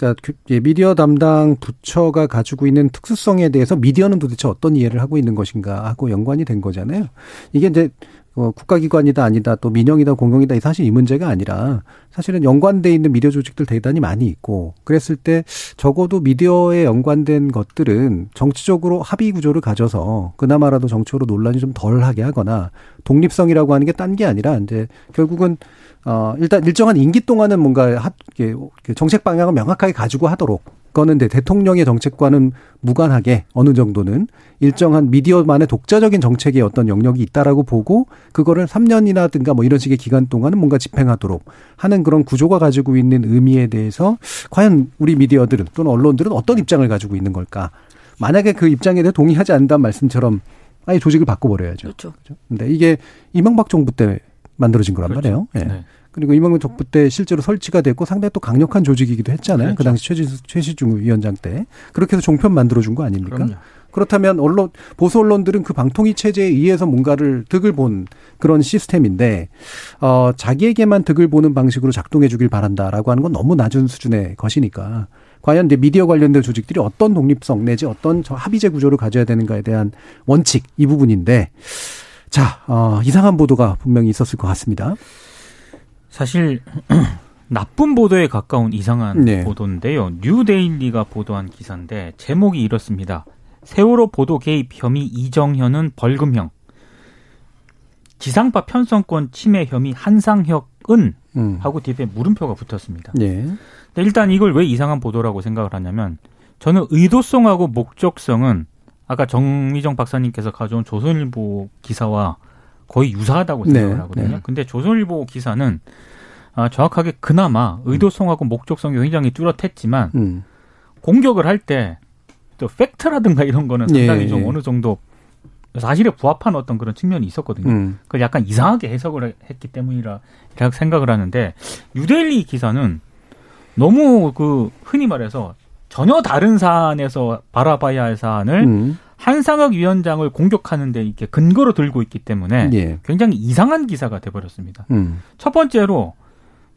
그러니까 그, 예, 미디어 담당 부처가 가지고 있는 특수성에 대해서 미디어는 도대체 어떤 이해를 하고 있는 것인가 하고 연관이 된 거잖아요. 이게 이제 어, 국가기관이다 아니다 또 민영이다 공영이다 사실 이 문제가 아니라 사실은 연관돼 있는 미디어 조직들 대단히 많이 있고 그랬을 때 적어도 미디어에 연관된 것들은 정치적으로 합의 구조를 가져서 그나마라도 정치적으로 논란이 좀 덜하게 하거나 독립성이라고 하는 게 딴 게 아니라 이제 결국은 어, 일단 일정한 임기 동안은 뭔가 하, 정책 방향을 명확하게 가지고 하도록 그거는 데 대통령의 정책과는 무관하게 어느 정도는 일정한 미디어만의 독자적인 정책의 어떤 영역이 있다라고 보고 그거를 3년이나든가 뭐 이런 식의 기간 동안은 뭔가 집행하도록 하는 그런 구조가 가지고 있는 의미에 대해서 과연 우리 미디어들은 또는 언론들은 어떤 입장을 가지고 있는 걸까? 만약에 그 입장에 대해 동의하지 않는다는 말씀처럼 아예 조직을 바꿔버려야죠. 그렇죠. 그렇죠? 근데 이게 이명박 정부 때 만들어진 거란 그렇죠. 말이에요. 예. 네. 그리고 이명박 정부 때 실제로 설치가 됐고 상당히 또 강력한 조직이기도 했잖아요. 그렇죠. 그 당시 최지, 최시중 위원장 때. 그렇게 해서 종편 만들어준 거 아닙니까? 그럼요. 그렇다면 언론 보수 언론들은 그 방통위 체제에 의해서 뭔가를 득을 본 그런 시스템인데 어 자기에게만 득을 보는 방식으로 작동해 주길 바란다라고 하는 건 너무 낮은 수준의 것이니까 과연 이제 미디어 관련된 조직들이 어떤 독립성 내지 어떤 합의제 구조를 가져야 되는가에 대한 원칙 이 부분인데 자, 어, 이상한 보도가 분명히 있었을 것 같습니다. 사실 나쁜 보도에 가까운 이상한 네. 보도인데요. 뉴데일리가 보도한 기사인데 제목이 이렇습니다. 세월호 보도 개입 혐의 이정현은 벌금형. 지상파 편성권 침해 혐의 한상혁은 음. 하고 뒤에 물음표가 붙었습니다. 네. 일단 이걸 왜 이상한 보도라고 생각을 하냐면 저는 의도성하고 목적성은 아까 정미정 박사님께서 가져온 조선일보 기사와 거의 유사하다고 생각을 네, 하거든요. 네. 근데 조선일보 기사는 아, 정확하게 그나마 의도성하고 목적성이 굉장히 뚜렷했지만 음. 공격을 할 때 또 팩트라든가 이런 거는 상당히 예, 좀 예. 어느 정도 사실에 부합한 어떤 그런 측면이 있었거든요. 음. 그걸 약간 이상하게 해석을 했기 때문이라 생각을 하는데 유데일리 기사는 너무 그 흔히 말해서 전혀 다른 사안에서 바라봐야 할 사안을 음. 한상혁 위원장을 공격하는데 이렇게 근거로 들고 있기 때문에 예. 굉장히 이상한 기사가 돼버렸습니다. 음. 첫 번째로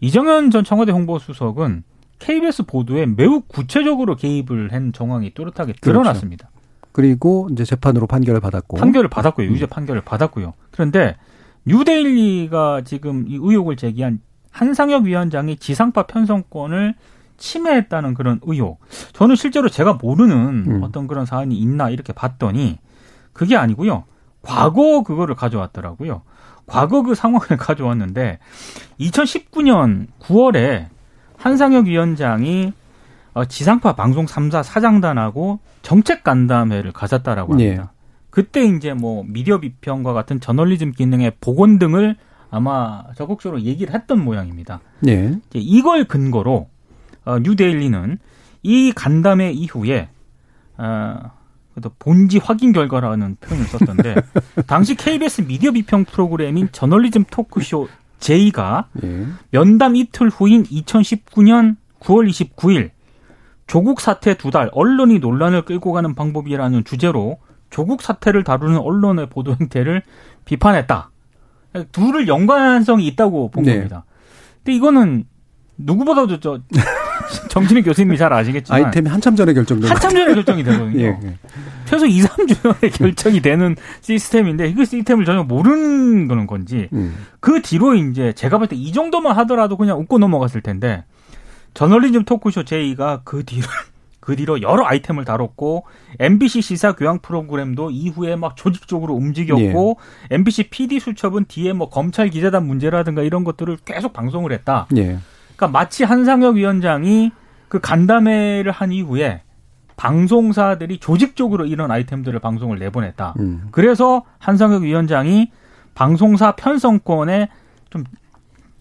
이정현 전 청와대 홍보수석은 KBS 보도에 매우 구체적으로 개입을 한 정황이 뚜렷하게 그렇죠. 드러났습니다. 그렇죠. 그리고 이제 재판으로 판결을 받았고 판결을 받았고요. 유죄 음. 판결을 받았고요. 그런데 뉴데일리가 지금 이 의혹을 제기한 한상혁 위원장이 지상파 편성권을 침해했다는 그런 의혹. 저는 실제로 제가 모르는 음. 어떤 그런 사안이 있나 이렇게 봤더니 그게 아니고요. 과거 그거를 가져왔더라고요. 과거 그 상황을 가져왔는데 2019년 9월에 한상혁 위원장이 어, 지상파 방송 3사 사장단하고 정책 간담회를 가졌다라고 합니다. 네. 그때 이제 뭐 미디어 비평과 같은 저널리즘 기능의 복원 등을 아마 적극적으로 얘기를 했던 모양입니다. 네. 이걸 근거로 어, 뉴데일리는 이 간담회 이후에 어, 본지 확인 결과라는 표현을 썼던데 당시 KBS 미디어 비평 프로그램인 저널리즘 토크쇼 제이가 예. 면담 이틀 후인 2019년 9월 29일 조국 사태 두 달 언론이 논란을 끌고 가는 방법이라는 주제로 조국 사태를 다루는 언론의 보도 행태를 비판했다. 둘을 연관성이 있다고 본 네. 겁니다. 근데 이거는 누구보다도 저 정진희 교수님이 잘 아시겠지만 아이템이 한참 전에 결정된 한참 전에 결정이 되거든요. 예, 예. 최소 2, 3주 전에 결정이 되는 시스템인데 그 시스템을 전혀 모르는 건지 음. 그 뒤로 이제 제가 볼 때 이 정도만 하더라도 그냥 웃고 넘어갔을 텐데 저널리즘 토크쇼 제이가 그 뒤로 그 뒤로 여러 아이템을 다뤘고 MBC 시사 교양 프로그램도 이후에 막 조직적으로 움직였고 예. MBC PD 수첩은 뒤에 뭐 검찰 기자단 문제라든가 이런 것들을 계속 방송을 했다. 예. 그러니까 마치 한상혁 위원장이 그 간담회를 한 이후에 방송사들이 조직적으로 이런 아이템들을 방송을 내보냈다. 음. 그래서 한상혁 위원장이 방송사 편성권에 좀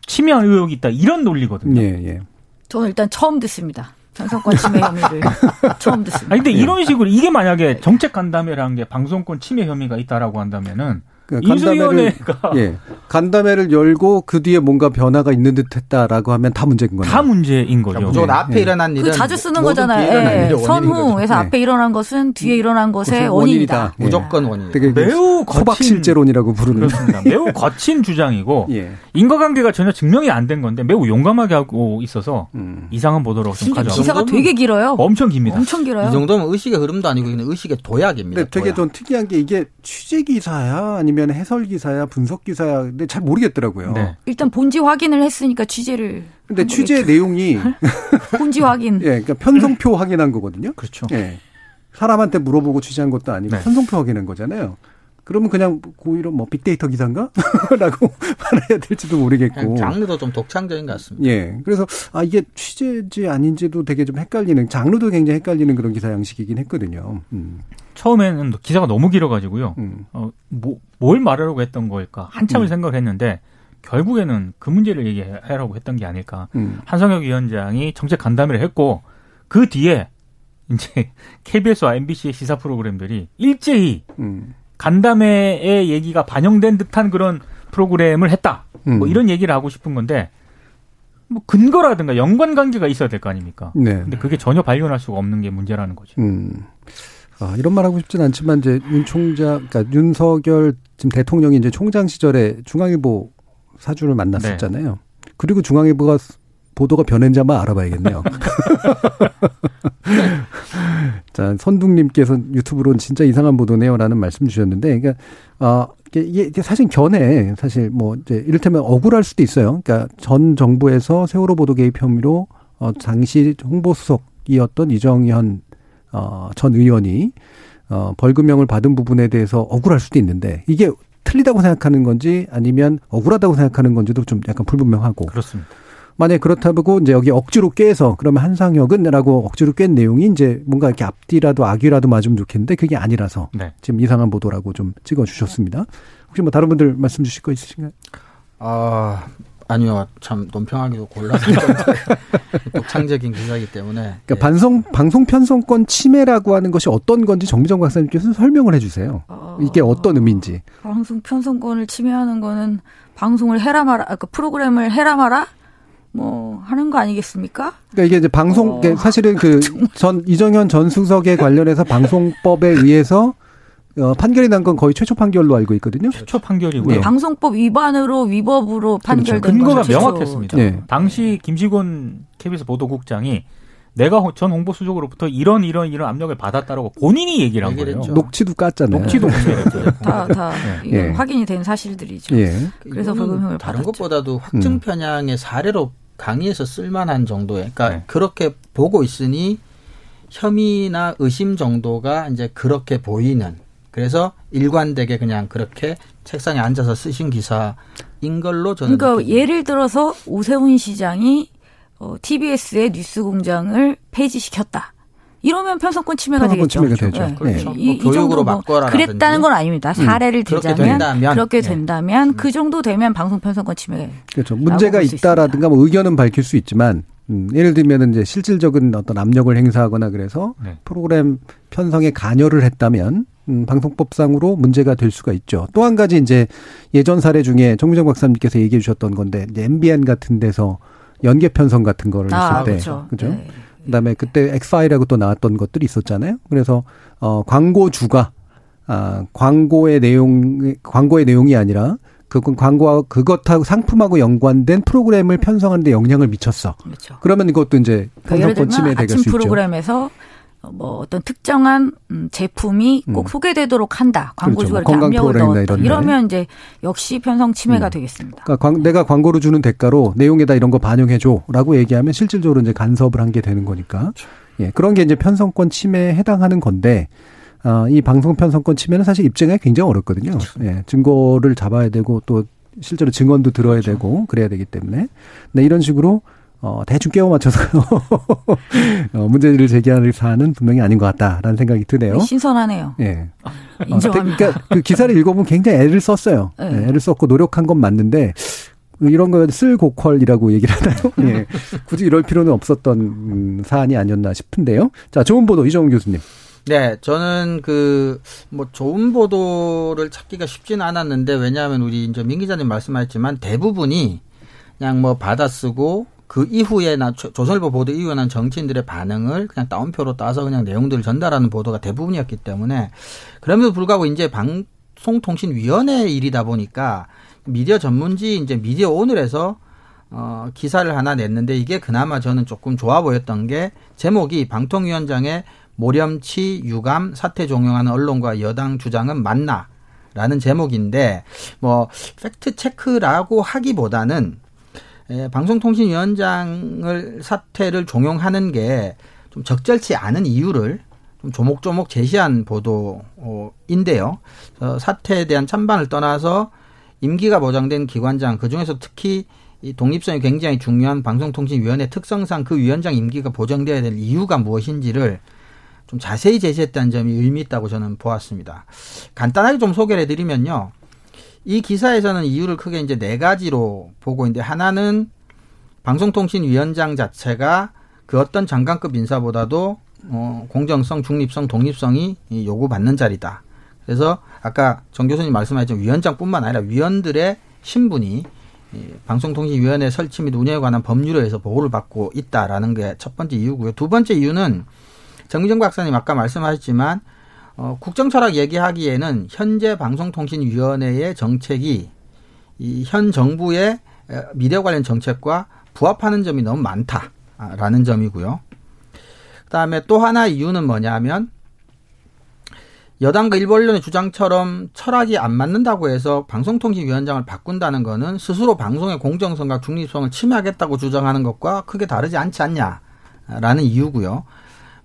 침해 의혹이 있다. 이런 논리거든요. 예, 예. 저는 일단 처음 듣습니다. 편성권 침해 혐의를 처음 듣습니다. 아니, 근데 이런 식으로 이게 만약에 정책 간담회라는 게 방송권 침해 혐의가 있다라고 한다면은 그 간담회를 예, 간담회를 열고 그 뒤에 뭔가 변화가 있는 듯했다라고 하면 다 문제인 거예요. 다 문제인 거죠. 무조건 네. 앞에 네. 일어난 일은 그 자주 쓰는 거잖아요. 예. 선후에서 앞에 일어난 것은 뒤에 일어난 것의 원인이다. 원인이다. 예. 무조건 원인. 되게 매우 거박 실제론이라고 부르는 그렇습니다. 매우 거친 주장이고 예. 인과관계가 전혀 증명이 안 된 건데 매우 용감하게 하고 있어서 음. 이상한 보도로 좀 가져. 기사가 되게 길어요. 엄청 깁니다. 엄청 길어요. 이 정도면 의식의 흐름도 아니고 그냥 의식의 도약입니다. 되게 도약. 좀 특이한 게 이게 취재 기사야 아니면 아니면 해설 기사야 분석 기사야 근데 잘 모르겠더라고요. 네. 일단 본지 확인을 했으니까 취재를 근데 취재 내용이 본지 확인. 예, 그러니까 편성표 확인한 거거든요. 그렇죠. 예. 사람한테 물어보고 취재한 것도 아니고 네. 편성표 확인한 거잖아요. 그러면 그냥 고의로 뭐 빅데이터 기사인가? 라고 말해야 될지도 모르겠고. 장르도 좀 독창적인 것 같습니다. 예. 그래서 아 이게 취재지 아닌지도 되게 좀 헷갈리는 장르도 굉장히 헷갈리는 그런 기사 양식이긴 했거든요. 음. 처음에는 기사가 너무 길어가지고요. 음. 어, 뭐, 뭘 말하려고 했던 거일까 한참을 음. 생각을 했는데 결국에는 그 문제를 얘기하라고 했던 게 아닐까. 음. 한성혁 위원장이 정책 간담회를 했고 그 뒤에 이제 KBS와 MBC의 시사 프로그램들이 일제히 음. 간담회의 얘기가 반영된 듯한 그런 프로그램을 했다. 뭐 음. 이런 얘기를 하고 싶은 건데 뭐 근거라든가 연관 관계가 있어야 될 거 아닙니까? 네. 근데 그게 전혀 발견할 수가 없는 게 문제라는 거죠. 음. 아, 이런 말 하고 싶진 않지만 이제 윤 총장, 그러니까 윤석열 지금 대통령이 이제 총장 시절에 중앙일보 사주를 만났었잖아요. 네. 그리고 중앙일보가 보도가 변했는지만 알아봐야겠네요. 자, 선둥님께서 유튜브로는 진짜 이상한 보도네요라는 말씀 주셨는데, 그러니까, 어, 이게, 이게 사실 견해, 사실 뭐, 이제 이를테면 억울할 수도 있어요. 그러니까 전 정부에서 세월호 보도 개입 혐의로, 어, 당시 홍보수석이었던 이정현 어, 전 의원이 어, 벌금형을 받은 부분에 대해서 억울할 수도 있는데 이게 틀리다고 생각하는 건지 아니면 억울하다고 생각하는 건지도 좀 약간 불분명하고. 그렇습니다. 만약에 그렇다고 이제 여기 억지로 깨서 그러면 한상혁은라고 억지로 깬 내용이 이제 뭔가 이렇게 앞뒤라도 악귀라도 맞으면 좋겠는데 그게 아니라서 네. 지금 이상한 보도라고 좀 찍어 주셨습니다. 혹시 뭐 다른 분들 말씀 주실 거 있으신가요? 아, 아니요, 참 논평하기도 곤란한 독창적인 기사이기 때문에. 그러니까 네. 반성 방송 편성권 침해라고 하는 것이 어떤 건지 정미정 박사님께서 설명을 해주세요. 어, 이게 어떤 의미인지. 방송 편성권을 침해하는 거는 방송을 해라 마라, 그 프로그램을 해라 마라. 뭐 하는 거 아니겠습니까? 그러니까 이게 이제 방송 어, 사실은 그 전 이정현 전 수석에 관련해서 방송법에 의해서 어, 판결이 난 건 거의 최초 판결로 알고 있거든요. 최초 판결이고요. 네. 방송법 위반으로 위법으로 판결된 그렇죠. 근거가 명확했습니다. 네. 당시 김시곤 KBS 보도국장이 내가 전 홍보 수석으로부터 이런 이런 이런 압력을 받았다라고 본인이 얘기를 한 거예요. 녹취도 깠잖아요. 녹취도 다다 네. 예. 확인이 된 사실들이죠. 예. 그래서 벌금형을 다른 받았죠. 것보다도 확증 편향의 사례로 강의에서 쓸만한 정도의 그러니까 네. 그렇게 보고 있으니 혐의나 의심 정도가 이제 그렇게 보이는 그래서 일관되게 그냥 그렇게 책상에 앉아서 쓰신 기사인 걸로 저는 그러니까. 예를 들어서 오세훈 시장이 어, TBS의 뉴스 공장을 폐지시켰다. 이러면 편성권 침해가 편성권 되겠죠. 침해가 되죠. 네. 그렇죠. 이, 뭐 교육으로 뭐 바꿔라 그랬다는 건 아닙니다. 사례를 음. 그렇게 들자면 된다면. 그렇게 네. 된다면 음. 그 정도 되면 방송 편성권 침해. 그렇죠. 문제가 있다라든가 뭐 의견은 밝힐 수 있지만 음, 예를 들면 이제 실질적인 어떤 압력을 행사하거나 그래서 네. 프로그램 편성에 관여를 했다면 음, 방송법상으로 문제가 될 수가 있죠. 또 한 가지 이제 예전 사례 중에 정미정 박사님께서 얘기해 주셨던 건데 이제 MBN 같은 데서 연계 편성 같은 거를 했을 아, 때 그렇죠. 그죠? 네. 그다음에 그때 엑스파일하고 또 나왔던 것들이 있었잖아요. 그래서 어 광고주가 아 광고의 내용 광고의 내용이 아니라 그건 광고와 그것하고 상품하고 연관된 프로그램을 편성하는데 영향을 미쳤어. 그렇죠. 그러면 이것도 이제 그러니까 예를 들면 아침 수 있죠. 프로그램에서 뭐 어떤 특정한 음, 제품이 꼭 음. 소개되도록 한다. 광고주가 그렇죠. 이렇게 압력을 프로그램이나 넣었다. 이러면 이제 역시 편성 침해가 음. 되겠습니다. 그러니까 광, 내가 광고를 주는 대가로 내용에다 이런 거 반영해줘라고 얘기하면 실질적으로 이제 간섭을 한 게 되는 거니까. 예, 그런 게 이제 편성권 침해에 해당하는 건데, 아, 이 방송 편성권 침해는 사실 입증하기 굉장히 어렵거든요. 예, 증거를 잡아야 되고 또 실제로 증언도 들어야 되고 그래야 되기 때문에. 네, 이런 식으로 어, 대충 깨워 맞춰서 어, 문제를 제기하는 사안은 분명히 아닌 것 같다라는 생각이 드네요. 신선하네요. 예. 인정합니다. 어, 그러니까 그 기사를 읽어보면 굉장히 애를 썼어요. 네. 예, 애를 썼고 노력한 건 맞는데 이런 거 쓸고퀄이라고 얘기를 하나요? 예. 굳이 이럴 필요는 없었던 음, 사안이 아니었나 싶은데요. 자, 좋은 보도 이정훈 교수님. 네, 저는 그 뭐 좋은 보도를 찾기가 쉽지는 않았는데 왜냐하면 우리 이제 민 기자님 말씀하셨지만 대부분이 그냥 뭐 받아쓰고 그 이후에 나 조- 조선일보 보도 이후에 난 정치인들의 반응을 그냥 따옴표로 따서 그냥 내용들을 전달하는 보도가 대부분이었기 때문에 그럼에도 불구하고 이제 방송통신위원회 일이다 보니까 미디어 전문지 이제 미디어 오늘에서 어, 기사를 하나 냈는데 이게 그나마 저는 조금 좋아 보였던 게 제목이 방통위원장의 모렴치 유감 사퇴 종용하는 언론과 여당 주장은 맞나? 라는 제목인데 뭐 팩트 체크라고 하기보다는 에, 방송통신위원장을 사퇴를 종용하는 게 좀 적절치 않은 이유를 좀 조목조목 제시한 보도인데요. 어, 사퇴에 대한 찬반을 떠나서 임기가 보장된 기관장 그 중에서 특히 이 독립성이 굉장히 중요한 방송통신위원회 특성상 그 위원장 임기가 보장돼야 될 이유가 무엇인지를 좀 자세히 제시했다는 점이 의미 있다고 저는 보았습니다. 간단하게 좀 소개를 해드리면요. 이 기사에서는 이유를 크게 이제 네 가지로 보고 있는데 하나는 방송통신위원장 자체가 그 어떤 장관급 인사보다도 어, 공정성, 중립성, 독립성이 이 요구받는 자리다. 그래서 아까 정 교수님 말씀하셨지만 위원장뿐만 아니라 위원들의 신분이 이 방송통신위원회 설치 및 운영에 관한 법률에 의해서 보호를 받고 있다라는 게 첫 번째 이유고요. 두 번째 이유는 정미정 박사님 아까 말씀하셨지만 어, 국정철학 얘기하기에는 현재 방송통신위원회의 정책이 이 현 정부의 에, 미디어 관련 정책과 부합하는 점이 너무 많다라는 점이고요. 그다음에 또 하나 이유는 뭐냐면 여당과 일부 언론의 주장처럼 철학이 안 맞는다고 해서 방송통신위원장을 바꾼다는 거는 스스로 방송의 공정성과 중립성을 침해하겠다고 주장하는 것과 크게 다르지 않지 않냐라는 이유고요.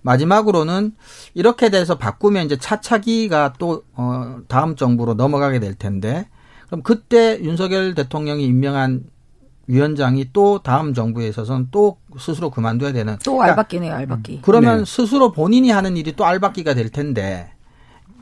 마지막으로는 이렇게 돼서 바꾸면 이제 차차기가 또 어, 다음 정부로 넘어가게 될 텐데 그럼 그때 윤석열 대통령이 임명한 위원장이 또 다음 정부에 있어서는 또 스스로 그만둬야 되는 또 그러니까 알박기네요, 알박기. 그러면 네. 스스로 본인이 하는 일이 또 알박기가 될 텐데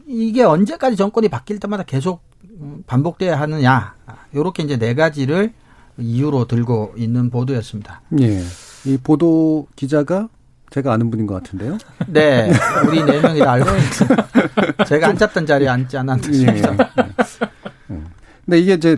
이게 언제까지 정권이 바뀔 때마다 계속 음, 반복돼야 하느냐 요렇게 이제 네 가지를 이유로 들고 있는 보도였습니다. 예. 이 보도 기자가 제가 아는 분인 것 같은데요. 네, 우리 네 명이 다 알고 있어요. 제가 앉았던 자리에 앉지 예. 않았습니다. 음. 근데 이게 이제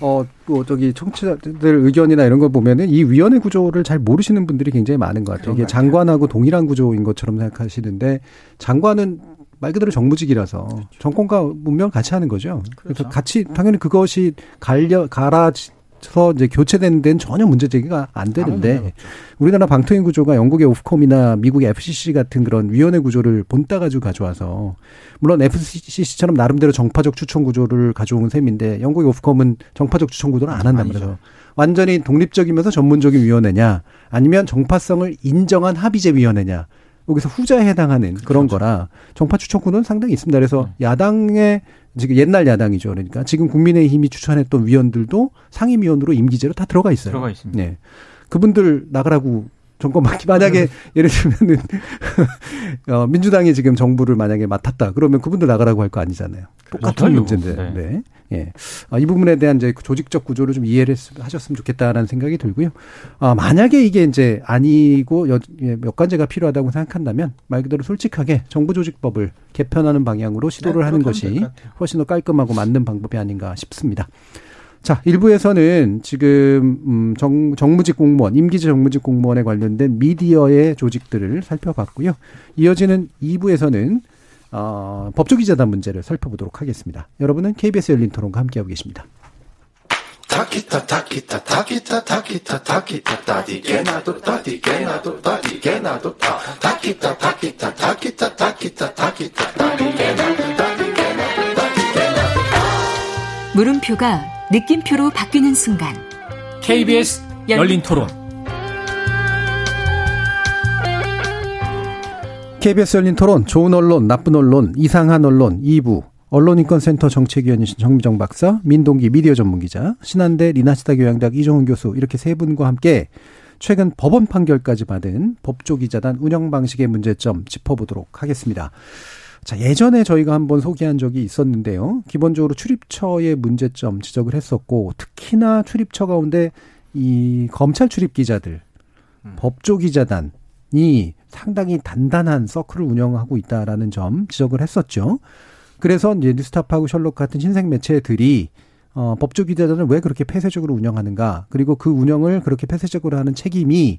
어, 또 저기 청취자들 의견이나 이런 거 보면은 이 위원회 구조를 잘 모르시는 분들이 굉장히 많은 것 같아요. 이게. 장관하고 동일한 구조인 것처럼 생각하시는데 장관은 말 그대로 정무직이라서 정권과 문명 같이 하는 거죠. 그래서 그렇죠. 같이 당연히 그것이 갈려 갈아 거쳐서 이제 교체되는 데는 전혀 문제 제기가 안 되는데 우리나라 방통위 구조가 영국의 오프콤이나 미국의 FCC 같은 그런 위원회 구조를 본따 가지고 가져와서 물론 FCC처럼 나름대로 정파적 추천 구조를 가져온 셈인데 영국의 오프콤은 정파적 추천 구조를 안 한단 말이죠. 완전히 독립적이면서 전문적인 위원회냐 아니면 정파성을 인정한 합의제 위원회냐 여기서 후자에 해당하는 그런 그렇죠. 거라 정파 추천권은 상당히 있습니다. 그래서 네. 야당의 지금 옛날 야당이죠. 그러니까 지금 국민의힘이 추천했던 위원들도 상임위원으로 임기제로 다 들어가 있어요. 들어가 있습니다. 네. 그분들 나가라고 정권 맡기 만약에 예를 들면은 어, 민주당이 지금 정부를 만약에 맡았다 그러면 그분들 나가라고 할 거 아니잖아요. 똑같은 그렇죠. 문제인데. 네. 네. 예. 아, 이 부분에 대한 이제 조직적 구조를 좀 이해를 하셨으면 좋겠다라는 생각이 들고요. 아, 만약에 이게 이제 아니고 여, 예, 몇 가지가 필요하다고 생각한다면 말 그대로 솔직하게 정부 조직법을 개편하는 방향으로 시도를 네, 하는 것이 훨씬 더 깔끔하고 맞는 방법이 아닌가 싶습니다. 자, 일부에서는 지금 음 정, 정무직 공무원, 임기제 정무직 공무원에 관련된 미디어의 조직들을 살펴봤고요. 이어지는 2부에서는 어, 법조기자단 문제를 살펴보도록 하겠습니다. 여러분은 KBS 열린 토론과 함께하고 계십니다. 물음표가 느낌표로 바뀌는 순간. KBS 열린 토론. KBS 열린 토론 좋은 언론 나쁜 언론 이상한 언론 2부. 언론인권센터 정책위원이신 정미정 박사 민동기 미디어 전문기자 신한대 리나시다 교양대학 이종훈 교수 이렇게 세 분과 함께 최근 법원 판결까지 받은 법조기자단 운영 방식의 문제점 짚어보도록 하겠습니다. 자, 예전에 저희가 한번 소개한 적이 있었는데요. 기본적으로 출입처의 문제점 지적을 했었고, 특히나 출입처 가운데 이 검찰 출입 기자들, 음. 법조 기자단이 상당히 단단한 서클을 운영하고 있다라는 점 지적을 했었죠. 그래서 이제 뉴스타파하고 셜록 같은 신생 매체들이 어, 법조 기자단을 왜 그렇게 폐쇄적으로 운영하는가, 그리고 그 운영을 그렇게 폐쇄적으로 하는 책임이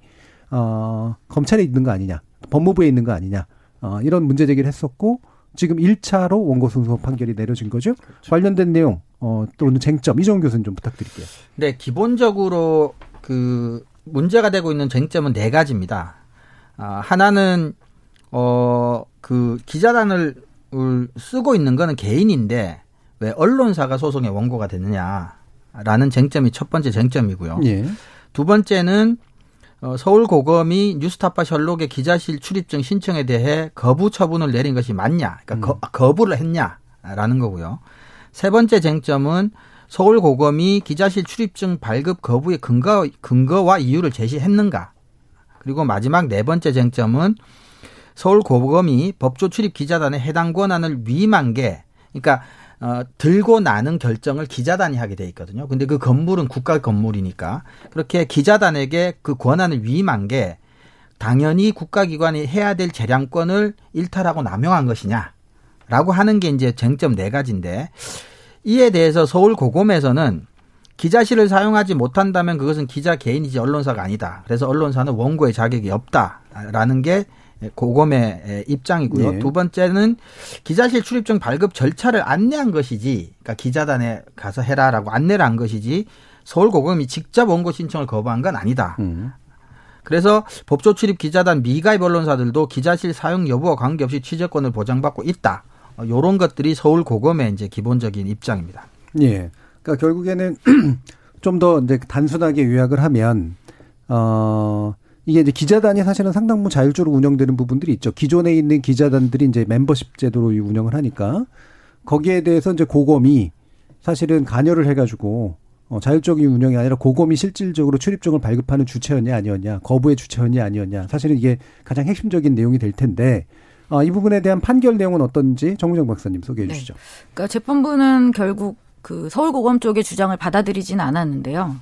어, 검찰에 있는 거 아니냐, 법무부에 있는 거 아니냐, 어, 이런 문제 제기를 했었고, 지금 1차로 원고 승소 판결이 내려진 거죠. 그렇죠. 관련된 내용 어, 또는 쟁점 이정 교수님 좀 부탁드릴게요. 네, 기본적으로 그 문제가 되고 있는 쟁점은 네 가지입니다. 아, 하나는 어 그 기자단을 쓰고 있는 거는 개인인데 왜 언론사가 소송의 원고가 되느냐라는 쟁점이 첫 번째 쟁점이고요. 예. 두 번째는 어, 서울 고검이 뉴스타파 셜록의 기자실 출입증 신청에 대해 거부 처분을 내린 것이 맞냐, 그러니까 음. 거, 거부를 했냐라는 거고요. 세 번째 쟁점은 서울 고검이 기자실 출입증 발급 거부의 근거 근거와 이유를 제시했는가. 그리고 마지막 네 번째 쟁점은 서울 고검이 법조 출입 기자단의 해당 권한을 위임한 게, 그러니까 어, 들고 나는 결정을 기자단이 하게 돼 있거든요. 근데 그 건물은 국가 건물이니까 그렇게 기자단에게 그 권한을 위임한 게 당연히 국가기관이 해야 될 재량권을 일탈하고 남용한 것이냐라고 하는 게 이제 쟁점 네 가지인데 이에 대해서 서울 고검에서는 기자실을 사용하지 못한다면 그것은 기자 개인이지 언론사가 아니다. 그래서 언론사는 원고의 자격이 없다라는 게 고검의 입장이고요. 네. 두 번째는 기자실 출입증 발급 절차를 안내한 것이지, 그러니까 기자단에 가서 해라라고 안내를 한 것이지 서울 고검이 직접 원고 신청을 거부한 건 아니다. 음. 그래서 법조 출입 기자단 미가입 언론사들도 기자실 사용 여부와 관계없이 취재권을 보장받고 있다. 요런 것들이 서울 고검의 이제 기본적인 입장입니다. 예. 그러니까 결국에는 좀 더 이제 단순하게 요약을 하면 어 이게 이제 기자단이 사실은 상당 부 자율적으로 운영되는 부분들이 있죠. 기존에 있는 기자단들이 이제 멤버십 제도로 운영을 하니까 거기에 대해서 이제 고검이 사실은 관여를 해가지고 어, 자율적인 운영이 아니라 고검이 실질적으로 출입증을 발급하는 주체였냐 아니었냐, 거부의 주체였냐 아니었냐. 사실은 이게 가장 핵심적인 내용이 될 텐데 어, 이 부분에 대한 판결 내용은 어떤지 정무정 박사님 소개해 네. 주시죠. 네. 그러니까 재판부는 결국 그 서울고검 쪽의 주장을 받아들이지는 않았는데요.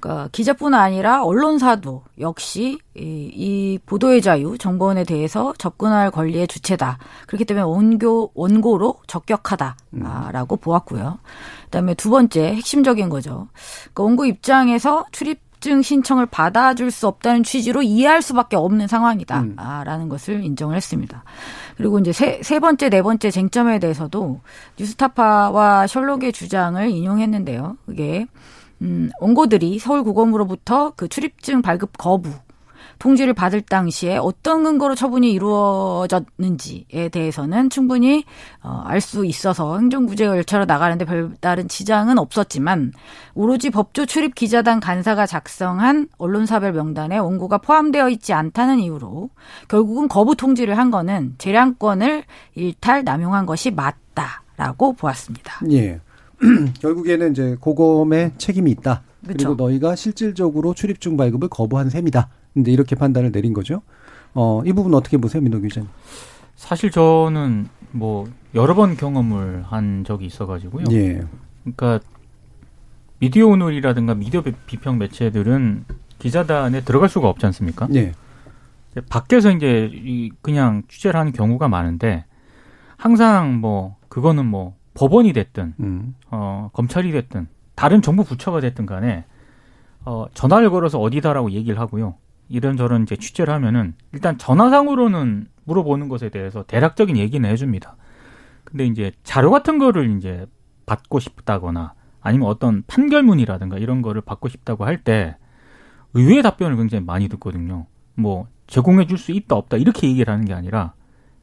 그러니까 기자뿐 아니라 언론사도 역시 이, 이 보도의 자유, 정보원에 대해서 접근할 권리의 주체다. 그렇기 때문에 원고 원고로 적격하다라고 음. 보았고요. 그다음에 두 번째 핵심적인 거죠. 그러니까 원고 입장에서 출입 증 신청을 받아줄 수 없다는 취지로 이해할 수밖에 없는 상황이다라는 음. 것을 인정을 했습니다. 그리고 이제 세, 세 번째, 네 번째 쟁점에 대해서도 뉴스타파와 셜록의 주장을 인용했는데요. 그게 음, 원고들이 서울고검으로부터 그 출입증 발급 거부 통지를 받을 당시에 어떤 근거로 처분이 이루어졌는지에 대해서는 충분히 어, 알 수 있어서 행정구제 열차로 나가는데 별다른 지장은 없었지만 오로지 법조 출입 기자단 간사가 작성한 언론사별 명단에 원고가 포함되어 있지 않다는 이유로 결국은 거부 통지를 한 거는 재량권을 일탈 남용한 것이 맞다라고 보았습니다. 예. 결국에는 이제 고검의 책임이 있다. 그리고 너희가 실질적으로 출입증 발급을 거부한 셈이다. 근데 이렇게 판단을 내린 거죠. 어, 이 부분 어떻게 보세요, 민호 기자님? 사실 저는 뭐 여러 번 경험을 한 적이 있어가지고요. 예. 그러니까 미디어 오늘이라든가 미디어 비평 매체들은 기자단에 들어갈 수가 없지 않습니까? 예. 밖에서 이제 그냥 취재를 하는 경우가 많은데 항상 뭐 그거는 뭐 법원이 됐든 음. 어 검찰이 됐든 다른 정부 부처가 됐든 간에 어 전화를 걸어서 어디다라고 얘기를 하고요. 이런저런 이제 취재를 하면은 일단 전화상으로는 물어보는 것에 대해서 대략적인 얘기는 해줍니다. 근데 이제 자료 같은 거를 이제 받고 싶다거나 아니면 어떤 판결문이라든가 이런 거를 받고 싶다고 할 때 의외의 답변을 굉장히 많이 듣거든요. 뭐 제공해 줄 수 있다 없다 이렇게 얘기를 하는 게 아니라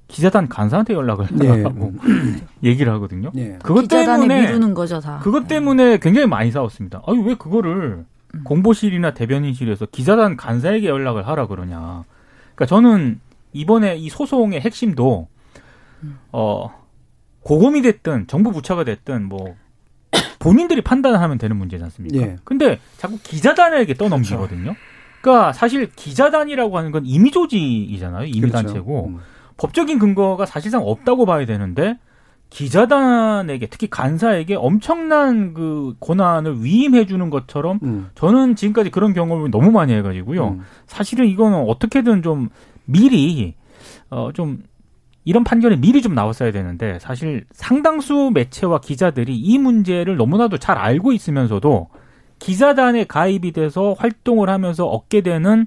기자단 간사한테 연락을 네. 하고 얘기를 하거든요. 네. 그것 때문에 미루는 거죠, 다. 그것 때문에 굉장히 많이 싸웠습니다. 아니 왜 그거를 음. 공보실이나 대변인실에서 기자단 간사에게 연락을 하라 그러냐. 그러니까 저는 이번에 이 소송의 핵심도 어 고검이 됐든 정부 부처가 됐든 뭐 본인들이 판단하면 되는 문제지 않습니까? 예. 근데 자꾸 기자단에게 떠넘기거든요. 그렇죠. 그러니까 사실 기자단이라고 하는 건 임의 조직이잖아요. 임의단체고 그렇죠. 음. 법적인 근거가 사실상 없다고 봐야 되는데 기자단에게 특히 간사에게 엄청난 그 권한을 위임해 주는 것처럼 음. 저는 지금까지 그런 경험을 너무 많이 해가지고요. 음. 사실은 이거는 어떻게든 좀 미리 어좀 이런 판결이 미리 좀 나왔어야 되는데 사실 상당수 매체와 기자들이 이 문제를 너무나도 잘 알고 있으면서도 기자단에 가입이 돼서 활동을 하면서 얻게 되는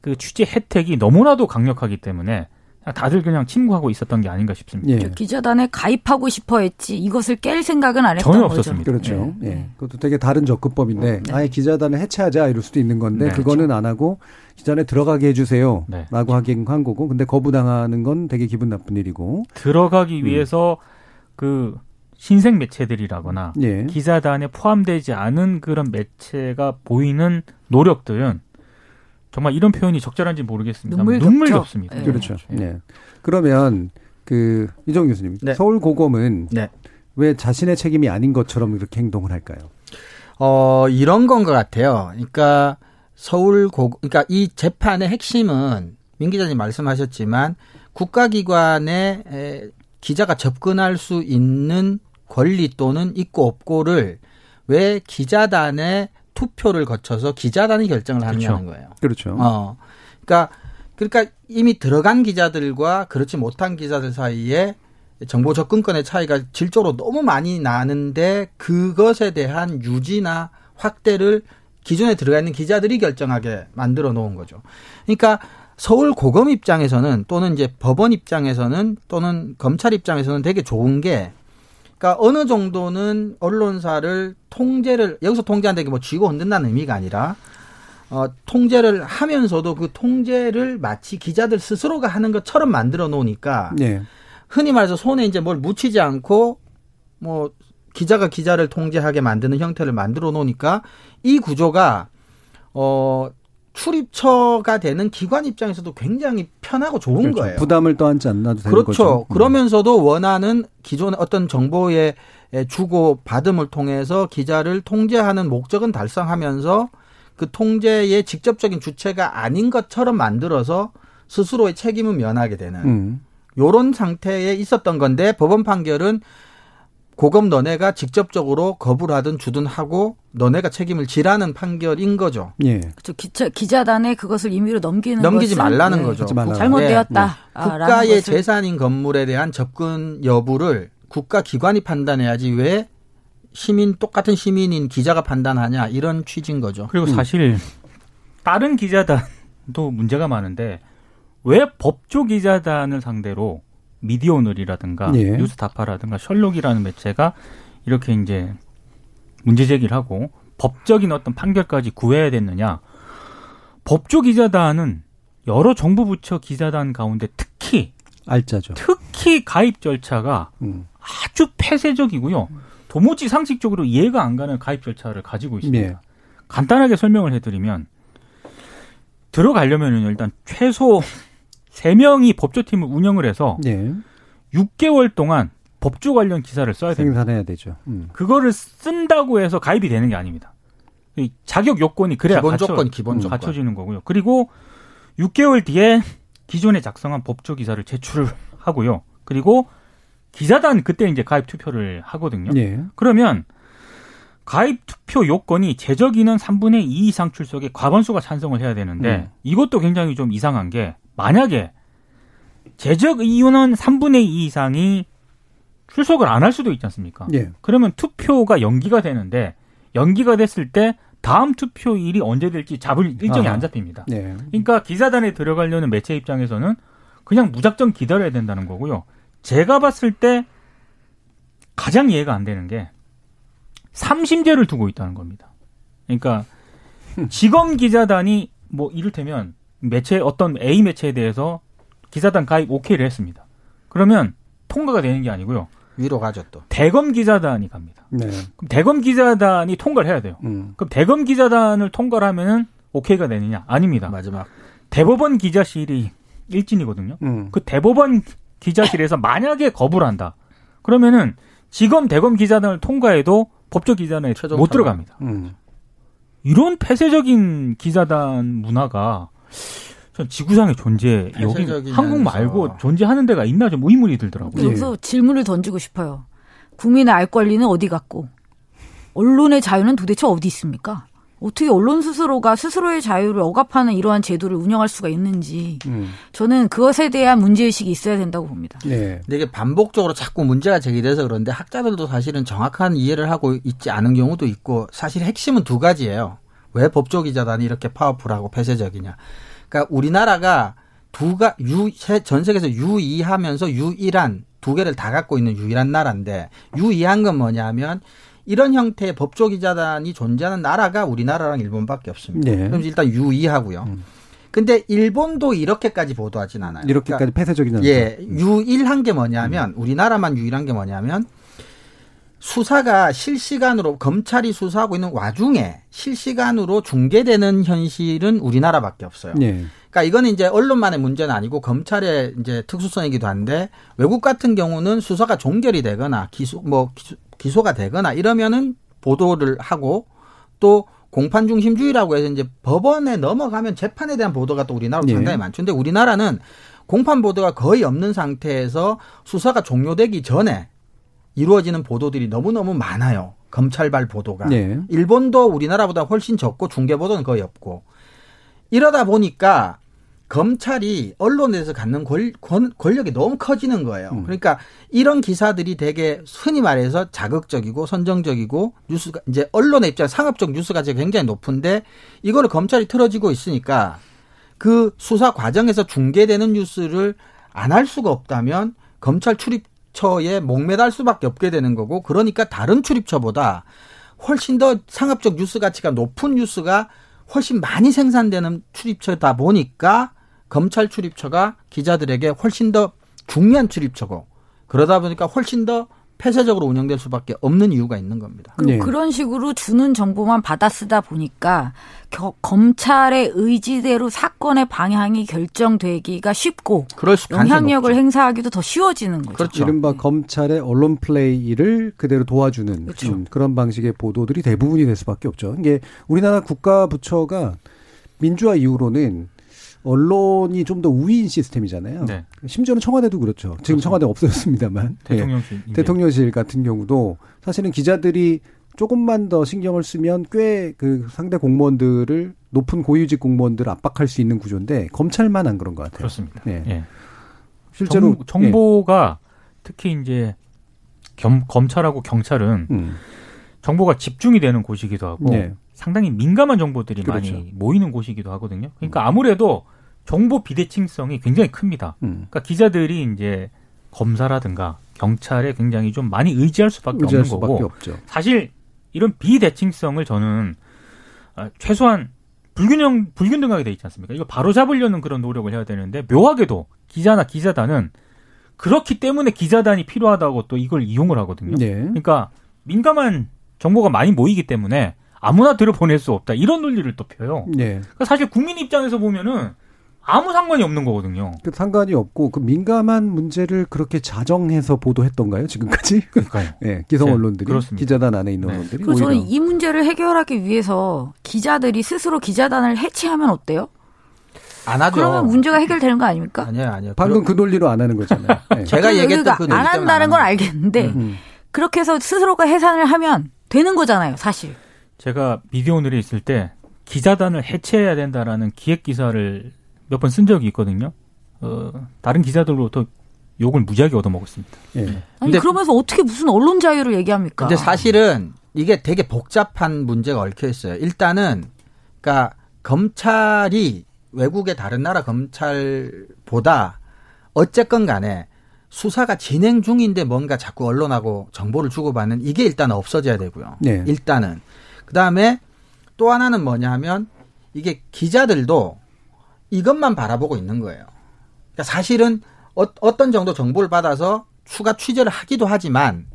그 취재 혜택이 너무나도 강력하기 때문에 다들 그냥 침묵하고 있었던 게 아닌가 싶습니다. 예. 기자단에 가입하고 싶어 했지 이것을 깰 생각은 안 했던 전혀 없었습니다. 그렇죠. 예. 예. 그것도 되게 다른 접근법인데 네. 아예 기자단을 해체하자 이럴 수도 있는 건데 네. 그거는 그렇죠. 안 하고 기자단에 들어가게 해주세요라고 네. 하긴 한 거고 근데 거부당하는 건 되게 기분 나쁜 일이고 들어가기 음. 위해서 그 신생 매체들이라거나 예. 기자단에 포함되지 않은 그런 매체가 보이는 노력들은 정말 이런 표현이 적절한지 모르겠습니다. 눈물, 눈물 겹습니다. 네. 그렇죠. 네. 네. 그러면 그 이정 교수님, 네. 서울 고검은 네. 왜 자신의 책임이 아닌 것처럼 이렇게 행동을 할까요? 어 이런 건 것 같아요. 그러니까 서울 고, 그러니까 이 재판의 핵심은 민 기자님 말씀하셨지만 국가기관에 기자가 접근할 수 있는 권리 또는 있고 없고를 왜 기자단의 투표를 거쳐서 기자단이 결정을 하느냐는 그렇죠. 거예요. 그렇죠. 어. 그러니까 그러니까 이미 들어간 기자들과 그렇지 못한 기자들 사이에 정보 접근권의 차이가 질적으로 너무 많이 나는데 그것에 대한 유지나 확대를 기존에 들어가 있는 기자들이 결정하게 만들어 놓은 거죠. 그러니까 서울 고검 입장에서는 또는 이제 법원 입장에서는 또는 검찰 입장에서는 되게 좋은 게 그러니까 어느 정도는 언론사를 통제를 여기서 통제한다는 게 뭐 쥐고 흔든다는 의미가 아니라 어, 통제를 하면서도 그 통제를 마치 기자들 스스로가 하는 것처럼 만들어 놓으니까 네. 흔히 말해서 손에 이제 뭘 묻히지 않고 뭐 기자가 기자를 통제하게 만드는 형태를 만들어 놓으니까 이 구조가 어 출입처가 되는 기관 입장에서도 굉장히 편하고 좋은 그렇죠. 거예요. 부담을 떠안지 않나도 되는 그렇죠. 거죠. 음. 그러면서도 원하는 기존의 어떤 정보의 주고 받음을 통해서 기자를 통제하는 목적은 달성하면서 그 통제의 직접적인 주체가 아닌 것처럼 만들어서 스스로의 책임은 면하게 되는 음. 요런 상태에 있었던 건데 법원 판결은 고검 너네가 직접적으로 거부를 하든 주든 하고 너네가 책임을 지라는 판결인 거죠. 예. 그렇죠. 기자, 기자단에 그것을 임의로 넘기는 넘기지 말라는 네. 거죠. 잘못되었다. 네. 국가의 재산인 건물에 대한 접근 여부를 국가 기관이 판단해야지 왜 시민 똑같은 시민인 기자가 판단하냐 이런 취지인 거죠. 그리고 음. 사실 다른 기자단도 문제가 많은데 왜 법조 기자단을 상대로 미디어 오늘이라든가 예. 뉴스타파라든가 셜록이라는 매체가 이렇게 이제 문제 제기를 하고 법적인 어떤 판결까지 구해야 됐느냐? 법조 기자단은 여러 정부 부처 기자단 가운데 특히 알짜죠. 특히 가입 절차가 음. 아주 폐쇄적이고요. 도무지 상식적으로 이해가 안 가는 가입 절차를 가지고 있습니다. 네. 간단하게 설명을 해드리면 들어가려면 일단 최소 3명이 법조팀을 운영을 해서 네. 6개월 동안 법조 관련 기사를 써야 됩니다. 생산해야 되죠. 음. 그거를 쓴다고 해서 가입이 되는 게 아닙니다. 자격 요건이 그래야 기본 갖춰, 조건, 기본 조건. 갖춰지는 거고요. 그리고 6개월 뒤에 기존에 작성한 법조 기사를 제출을 하고요. 그리고 기자단 그때 이제 가입 투표를 하거든요. 네. 그러면 가입 투표 요건이 제적 인원 3분의 2 이상 출석에 과반수가 찬성을 해야 되는데 음. 이것도 굉장히 좀 이상한 게 만약에 제적 인원 3분의 2 이상이 출석을 안 할 수도 있지 않습니까? 네. 그러면 투표가 연기가 되는데 연기가 됐을 때 다음 투표일이 언제 될지 잡을 일정이 아안 잡힙니다. 네. 그러니까 기사단에 들어가려는 매체 입장에서는 그냥 무작정 기다려야 된다는 거고요. 제가 봤을 때 가장 이해가 안 되는 게 삼심제를 두고 있다는 겁니다. 그러니까 지검 기자단이 뭐 이를테면 매체 어떤 A 매체에 대해서 기사단 가입 오케이를 했습니다. 그러면 통과가 되는 게 아니고요. 위로 가죠 또. 대검 기자단이 갑니다. 네. 그럼 대검 기자단이 통과를 해야 돼요. 음. 그럼 대검 기자단을 통과를 하면은 오케이가 되느냐? 아닙니다. 마지막. 대법원 기자실이 일진이거든요. 음. 그 대법원 기자실에서 만약에 거부를 한다. 그러면은 지검 대검 기자단을 통과해도 법조 기자단에 못 들어갑니다. 음. 이런 폐쇄적인 기자단 문화가 전 지구상에 존재 여기 한국 말고 존재하는 데가 있나 좀 의문이 들더라고요. 여기서 네. 질문을 던지고 싶어요. 국민의 알 권리는 어디 갔고 언론의 자유는 도대체 어디 있습니까? 어떻게 언론 스스로가 스스로의 자유를 억압하는 이러한 제도를 운영할 수가 있는지 음. 저는 그것에 대한 문제의식이 있어야 된다고 봅니다. 네. 근데 이게 반복적으로 자꾸 문제가 제기돼서 그런데 학자들도 사실은 정확한 이해를 하고 있지 않은 경우도 있고 사실 핵심은 두 가지예요. 왜 법조기자단이 이렇게 파워풀하고 폐쇄적이냐. 그러니까 우리나라가 두가 유, 전 세계에서 유이하면서 유일한 두 개를 다 갖고 있는 유일한 나라인데 유이한 건 뭐냐면 이런 형태의 법조기자단이 존재하는 나라가 우리나라랑 일본밖에 없습니다. 네. 그럼 일단 유의하고요. 음. 근데 일본도 이렇게까지 보도하진 않아요. 이렇게까지 그러니까 폐쇄적인 예, 유일한 게 뭐냐면 음. 우리나라만 유일한 게 뭐냐면 수사가 실시간으로 검찰이 수사하고 있는 와중에 실시간으로 중계되는 현실은 우리나라밖에 없어요. 네. 그러니까 이거는 이제 언론만의 문제는 아니고 검찰의 이제 특수성이기도 한데 외국 같은 경우는 수사가 종결이 되거나 기소 뭐 기소, 기소가 되거나 이러면은 보도를 하고 또 공판 중심주의라고 해서 이제 법원에 넘어가면 재판에 대한 보도가 또 우리나라도 네. 상당히 많죠. 근데 우리나라는 공판 보도가 거의 없는 상태에서 수사가 종료되기 전에 이루어지는 보도들이 너무너무 많아요. 검찰발 보도가. 네. 일본도 우리나라보다 훨씬 적고 중계 보도는 거의 없고. 이러다 보니까 검찰이 언론에서 갖는 권, 력이 너무 커지는 거예요. 음. 그러니까 이런 기사들이 되게 흔히 말해서 자극적이고 선정적이고 뉴스가 이제 언론의 입장 상업적 뉴스 가치가 굉장히 높은데 이거를 검찰이 틀어지고 있으니까 그 수사 과정에서 중계되는 뉴스를 안 할 수가 없다면 검찰 출입 처에 목매달 수밖에 없게 되는 거고 그러니까 다른 출입처보다 훨씬 더 상업적 뉴스 가치가 높은 뉴스가 훨씬 많이 생산되는 출입처다 보니까 검찰 출입처가 기자들에게 훨씬 더 중요한 출입처고 그러다 보니까 훨씬 더 폐쇄적으로 운영될 수밖에 없는 이유가 있는 겁니다. 네. 그런 식으로 주는 정보만 받아 쓰다 보니까 겨, 검찰의 의지대로 사건의 방향이 결정되기가 쉽고 영향력을. 행사하기도 더 쉬워지는 거죠. 그렇죠. 이른바 검찰의 언론 플레이를 그대로 도와주는 그렇죠. 음, 그런 방식의 보도들이 대부분이 될 수밖에 없죠. 이게 우리나라 국가 부처가 민주화 이후로는 언론이 좀 더 우위인 시스템이잖아요. 네. 심지어는 청와대도 그렇죠. 지금 그렇죠. 청와대 없어졌습니다만. 대통령실. 네. 대통령실 같은 경우도 사실은 기자들이 조금만 더 신경을 쓰면 꽤 그 상대 공무원들을 높은 고유직 공무원들을 압박할 수 있는 구조인데 검찰만 안 그런 것 같아요. 그렇습니다. 네. 예. 실제로 정, 보가 예. 특히 이제 겸, 검찰하고 경찰은 음. 정보가 집중이 되는 곳이기도 하고 네. 상당히 민감한 정보들이 그렇죠. 많이 모이는 곳이기도 하거든요. 그러니까 음. 아무래도 정보 비대칭성이 굉장히 큽니다. 음. 그러니까 기자들이 이제 검사라든가 경찰에 굉장히 좀 많이 의지할 수밖에 의지할 없는 수밖에 거고 없죠. 사실 이런 비대칭성을 저는 아, 최소한 불균형 불균등하게 돼 있지 않습니까? 이거 바로 잡으려는 그런 노력을 해야 되는데 묘하게도 기자나 기자단은 그렇기 때문에 기자단이 필요하다고 또 이걸 이용을 하거든요. 네. 그러니까 민감한 정보가 많이 모이기 때문에 아무나 들어보낼 수 없다 이런 논리를 또 펴요. 네. 그러니까 사실 국민 입장에서 보면은 아무 상관이 없는 거거든요. 그 상관이 없고 그 민감한 문제를 그렇게 자정해서 보도했던가요 지금까지? 그러니까요. 네, 기성 네, 언론들이 네, 기자단 안에 있는 네. 언론들이. 그래서 저는 이 문제를 해결하기 위해서 기자들이 스스로 기자단을 해체하면 어때요? 안 하죠. 그러면 문제가 해결되는 거 아닙니까? 아니요, 아니요. 방금 그럼... 그 논리로 안 하는 거잖아요. 네. 제가 얘기했던 그 논리 안 한다는 건 알겠는데 음. 음. 그렇게 해서 스스로가 해산을 하면 되는 거잖아요, 사실. 제가 미디어오늘에 있을 때 기자단을 해체해야 된다라는 기획 기사를 몇 번 쓴 적이 있거든요. 어, 다른 기자들로부터 욕을 무지하게 얻어먹었습니다. 예. 아니 근데, 그러면서 어떻게 무슨 언론 자유를 얘기합니까? 근데 사실은 이게 되게 복잡한 문제가 얽혀 있어요. 일단은 그러니까 검찰이 외국의 다른 나라 검찰보다 어쨌건 간에 수사가 진행 중인데 뭔가 자꾸 언론하고 정보를 주고받는 이게 일단 없어져야 되고요. 네. 일단은 그 다음에 또 하나는 뭐냐 하면 이게 기자들도 이것만 바라보고 있는 거예요. 그러니까 사실은 어, 어떤 정도 정보를 받아서 추가 취재를 하기도 하지만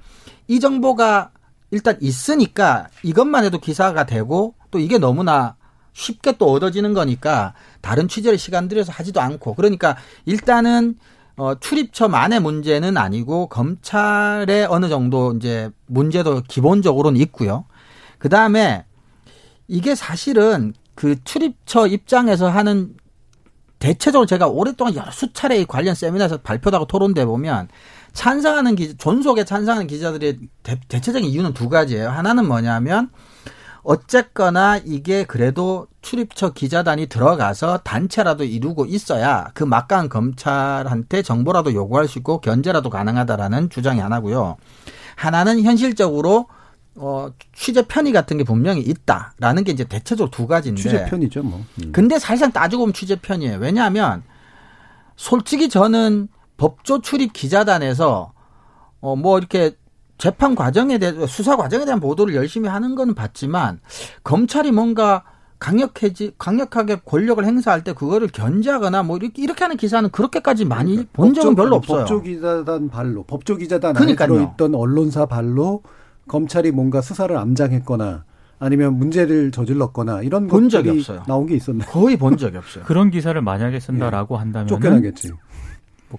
이 정보가 일단 있으니까 이것만 해도 기사가 되고 또 이게 너무나 쉽게 또 얻어지는 거니까 다른 취재를 시간 들여서 하지도 않고 그러니까 일단은 어, 출입처만의 문제는 아니고 검찰의 어느 정도 이제 문제도 기본적으로는 있고요. 그 다음에 이게 사실은 그 출입처 입장에서 하는 대체적으로 제가 오랫동안 여러 수차례 관련 세미나에서 발표하고 토론돼 보면 찬성하는 기 존속에 찬성하는 기자들의 대, 대체적인 이유는 두 가지예요. 하나는 뭐냐면 어쨌거나 이게 그래도 출입처 기자단이 들어가서 단체라도 이루고 있어야 그 막강 검찰한테 정보라도 요구할 수 있고 견제라도 가능하다라는 주장이 하나고요. 하나는 현실적으로 어, 취재 편의 같은 게 분명히 있다라는 게 이제 대체적으로 두 가지인데. 취재 편이죠, 뭐. 음. 근데 사실상 따지고 보면 취재 편이에요. 왜냐하면 솔직히 저는 법조 출입 기자단에서 어, 뭐 이렇게 재판 과정에 대해 수사 과정에 대한 보도를 열심히 하는 건 봤지만 검찰이 뭔가 강력해지 강력하게 권력을 행사할 때 그거를 견제하거나 뭐 이렇게 이렇게 하는 기사는 그렇게까지 많이 그러니까 본 적은 별로 없어요. 법조 기자단 발로 법조 기자단 안에 들어있던 언론사 발로 검찰이 뭔가 수사를 암장했거나 아니면 문제를 저질렀거나 이런 본 적이 없어요. 나온 게 있었나요? 거의 본 적이 없어요. 그런 기사를 만약에 쓴다라고 예. 한다면 쫓겨나겠지. 뭐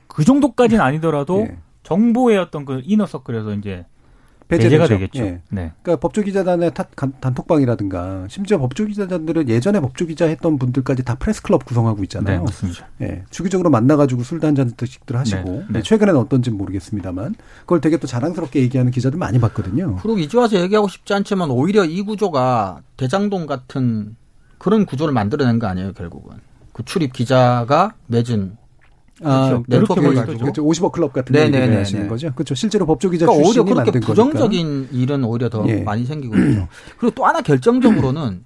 그 정도까지는 아니더라도 예. 정보의 어떤 그 이너서클에서 이제 배제가 되겠죠. 예. 네. 그러니까 법조기자단의 단톡방이라든가 심지어 법조기자단들은 예전에 법조기자 했던 분들까지 다 프레스클럽 구성하고 있잖아요. 네, 맞습니다. 예. 주기적으로 만나가지고 술도 한잔씩들 하시고 네, 네. 최근에는 어떤지 모르겠습니다만 그걸 되게 또 자랑스럽게 얘기하는 기자들 많이 봤거든요. 그리고 이제 와서 얘기하고 싶지 않지만 오히려 이 구조가 대장동 같은 그런 구조를 만들어낸 거 아니에요 결국은. 그 출입 기자가 맺은 아, 그렇죠. 네트워크를 가지고 그렇죠. 50억 클럽 같은 네, 네, 네 하시는 네. 거죠. 그렇죠. 실제로 법조 기자 그러니까 오히려 그렇게 부정적인 거니까. 일은 오히려 더 예. 많이 생기고 있죠. 그리고 또 하나 결정적으로는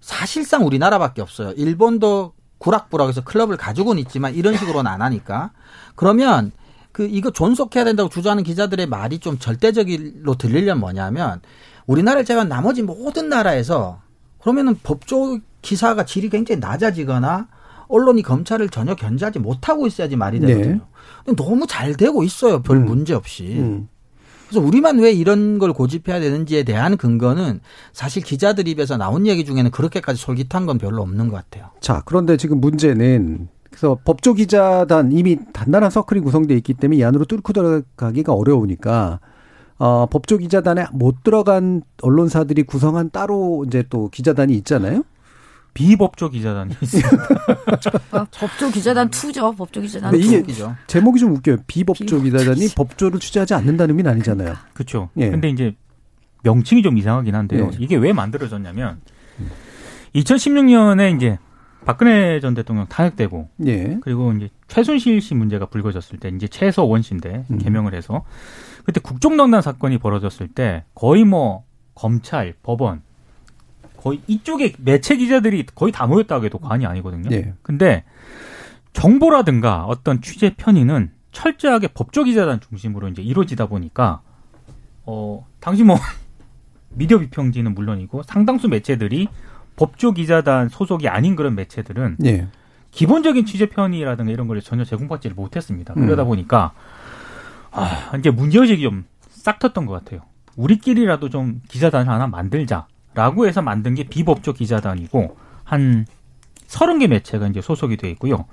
사실상 우리나라밖에 없어요. 일본도 구락부락해서 클럽을 가지고는 있지만 이런 식으로는 안 하니까 그러면 그 이거 존속해야 된다고 주장하는 기자들의 말이 좀 절대적으로 들리려면 뭐냐면 우리나라를 제외한 나머지 모든 나라에서 그러면은 법조 기사가 질이 굉장히 낮아지거나 언론이 검찰을 전혀 견제하지 못하고 있어야지 말이 되거든요. 네. 근데 너무 잘 되고 있어요. 별 음. 문제 없이. 음. 그래서 우리만 왜 이런 걸 고집해야 되는지에 대한 근거는 사실 기자들 입에서 나온 얘기 중에는 그렇게까지 솔깃한 건 별로 없는 것 같아요. 자, 그런데 지금 문제는 그래서 법조 기자단 이미 단단한 서클이 구성돼 있기 때문에 이 안으로 뚫고 들어가기가 어려우니까 어, 법조 기자단에 못 들어간 언론사들이 구성한 따로 이제 또 기자단이 있잖아요. 비법조 기자단이 있습니다. 아, 법조 기자단 two죠. 법조 기자단 two. 이게 제목이 좀 웃겨요. 비법조 기자단이 법조를 취재하지 않는다는 의미는 아니잖아요. 그렇죠. 예. 근데 이제 명칭이 좀 이상하긴 한데요. 예. 이게 왜 만들어졌냐면 2016년에 이제 박근혜 전 대통령 탄핵되고 예. 그리고 이제 최순실 씨 문제가 불거졌을 때 이제 최서원 씨인데 음. 개명을 해서 그때 국정농단 사건이 벌어졌을 때 거의 뭐 검찰, 법원 거의 이쪽에 매체 기자들이 거의 다 모였다고 해도 과언이 아니거든요. 네. 근데 정보라든가 어떤 취재 편의는 철저하게 법조 기자단 중심으로 이제 이루어지다 보니까 어 당시 뭐 미디어 비평지는 물론이고 상당수 매체들이 법조 기자단 소속이 아닌 그런 매체들은 예. 기본적인 취재 편이라든가 이런 걸 전혀 제공받지를 못했습니다. 음. 그러다 보니까 아, 이제 문제의식이 좀 싹 텄던 것 같아요. 우리끼리라도 좀 기자단을 하나 만들자 라고 해서 만든 게 비법조 기자단이고 한 서른 개 매체가 이제 소속이 돼 있고요.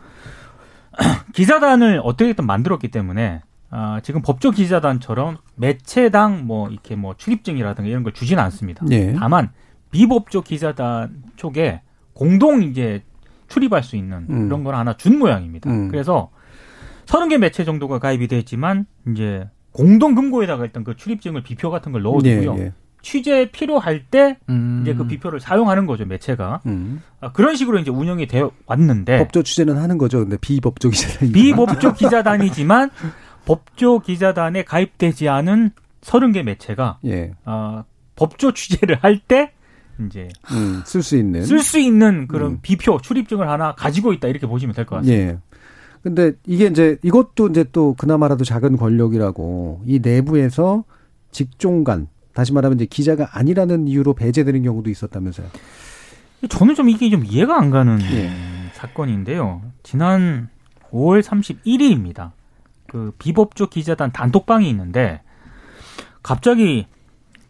기자단을 어떻게든 만들었기 때문에 아, 지금 법조 기자단처럼 매체당 뭐 이렇게 뭐 출입증이라든가 이런 걸 주지는 않습니다. 네. 다만 비법조 기자단 쪽에 공동 이제 출입할 수 있는 음. 그런 걸 하나 준 모양입니다. 음. 그래서 서른 개 매체 정도가 가입이 됐지만 이제 공동 금고에다가 일단 그 출입증을 비표 같은 걸 넣어두고요. 네, 네. 취재 필요할 때 음. 이제 그 비표를 사용하는 거죠 매체가 음. 아, 그런 식으로 이제 운영이 되어 왔는데 법조 취재는 하는 거죠. 근데 비법조 기자단 비법조 기자단이지만 법조 기자단에 가입되지 않은 서른 개 매체가 예. 어, 법조 취재를 할 때 이제 음, 쓸수 있는 쓸 수 있는 그런 음. 비표 출입증을 하나 가지고 있다 이렇게 보시면 될 것 같습니다. 예. 근데 이게 이제 이것도 이제 또 그나마라도 작은 권력이라고 이 내부에서 직종 간 다시 말하면 이제 기자가 아니라는 이유로 배제되는 경우도 있었다면서요. 저는 좀 이게 좀 이해가 안 가는 예. 사건인데요. 지난 5월 31일입니다. 그 비법조 기자단 단톡방이 있는데 갑자기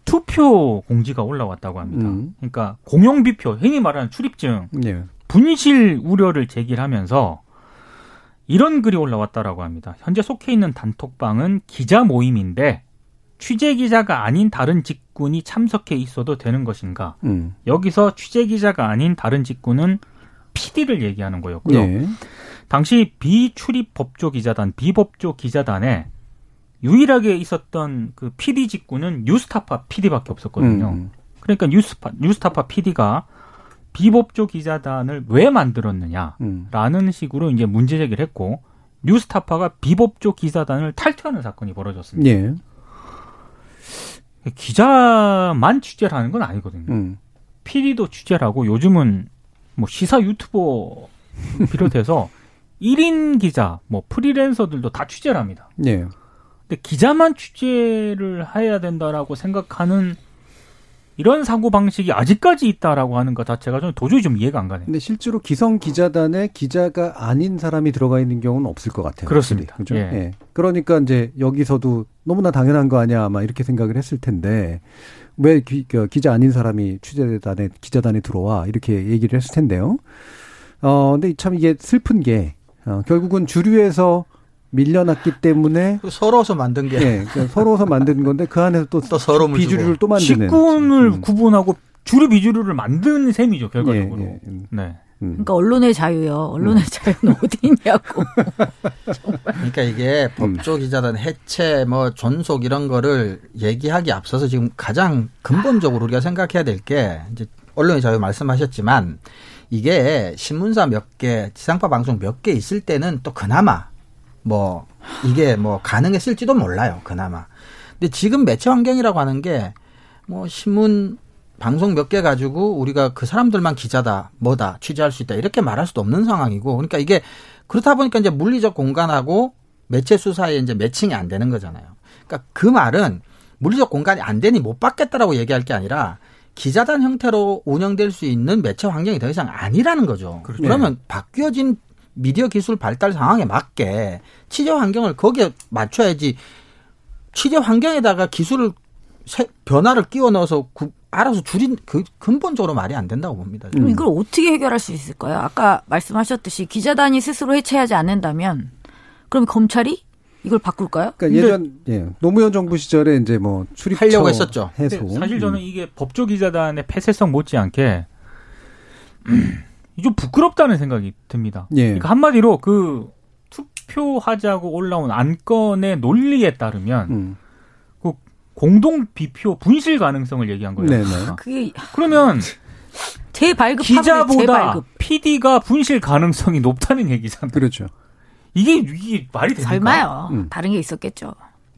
투표 공지가 올라왔다고 합니다. 음. 그러니까 공영비표, 흔히 말하는 출입증, 네. 분실 우려를 제기하면서 이런 글이 올라왔다라고 합니다. 현재 속해 있는 단톡방은 기자 모임인데 취재 기자가 아닌 다른 직군이 참석해 있어도 되는 것인가? 음. 여기서 취재 기자가 아닌 다른 직군은 PD를 얘기하는 거였고요. 네. 당시 비출입 법조 기자단, 비법조 기자단에 유일하게 있었던 그 PD 직구는 뉴스타파 PD밖에 없었거든요. 음. 그러니까 뉴스파, 뉴스타파 PD가 비법조 기자단을 왜 만들었느냐라는 음. 식으로 이제 문제 제기를 했고 뉴스타파가 비법조 기자단을 탈퇴하는 사건이 벌어졌습니다. 예. 기자만 취재를 하는 건 아니거든요. 음. PD도 취재를 하고 요즘은 뭐 시사 유튜버 비롯해서 1인 기자, 뭐 프리랜서들도 다 취재를 합니다. 네. 근데 기자만 취재를 해야 된다라고 생각하는 이런 사고 방식이 아직까지 있다라고 하는 것 자체가 저는 도저히 좀 이해가 안 가네요. 근데 실제로 기성 기자단에 기자가 아닌 사람이 들어가 있는 경우는 없을 것 같아요. 그렇습니다. 그죠? 예. 예. 그러니까 이제 여기서도 너무나 당연한 거 아니야 아마 이렇게 생각을 했을 텐데 왜 기, 그 기자 아닌 사람이 취재단에 기자단에 들어와 이렇게 얘기를 했을 텐데요. 어 근데 참 이게 슬픈 게 어, 결국은 주류에서 밀려났기 때문에 서러워서 만든 게 네, 서러워서 만든 건데 그 안에서 또, 또 서로 비주류를 또 만드는 직군을 음. 구분하고 주류 비주류를 만든 셈이죠 결과적으로. 예, 예. 음. 네. 음. 그러니까 언론의 자유요. 언론의 음. 자유는 어디 있냐고. 그러니까 이게 법조 기자단 해체, 뭐 존속 이런 거를 얘기하기 앞서서 지금 가장 근본적으로 우리가 생각해야 될 게 이제 언론의 자유 말씀하셨지만 이게 신문사 몇 개, 지상파 방송 몇 개 있을 때는 또 그나마 뭐 이게 뭐 가능했을지도 몰라요. 그나마. 근데 지금 매체 환경이라고 하는 게 뭐 신문 방송 몇 개 가지고 우리가 그 사람들만 기자다, 뭐다, 취재할 수 있다 이렇게 말할 수도 없는 상황이고 그러니까 이게 그렇다 보니까 이제 물리적 공간하고 매체 수사에 이제 매칭이 안 되는 거잖아요. 그러니까 그 말은 물리적 공간이 안 되니 못 받겠다라고 얘기할 게 아니라 기자단 형태로 운영될 수 있는 매체 환경이 더 이상 아니라는 거죠. 그렇죠. 그러면 바뀌어진 미디어 기술 발달 상황에 맞게 취재 환경을 거기에 맞춰야지 취재 환경에다가 기술을 변화를 끼워 넣어서 구, 알아서 줄인 그 근본적으로 말이 안 된다고 봅니다. 그럼 이걸 어떻게 해결할 수 있을까요? 아까 말씀하셨듯이 기자단이 스스로 해체하지 않는다면 그럼 검찰이 이걸 바꿀까요? 그러니까 예전 예, 노무현 정부 시절에 이제 뭐 출입하려고 했었죠. 해소. 사실 저는 음. 이게 법조 기자단의 폐쇄성 못지않게 좀 부끄럽다는 생각이 듭니다. 예. 그러니까 한마디로 그 투표하자고 올라온 안건의 논리에 따르면 음. 그 공동 비표 분실 가능성을 얘기한 거예요. 네네. 아, 그게 그러면 재발급 기자보다. PD가 분실 가능성이 높다는 얘기잖아요. 그렇죠. 이게 이게 말이 됩니까? 설마요. 음. 다른 게 있었겠죠.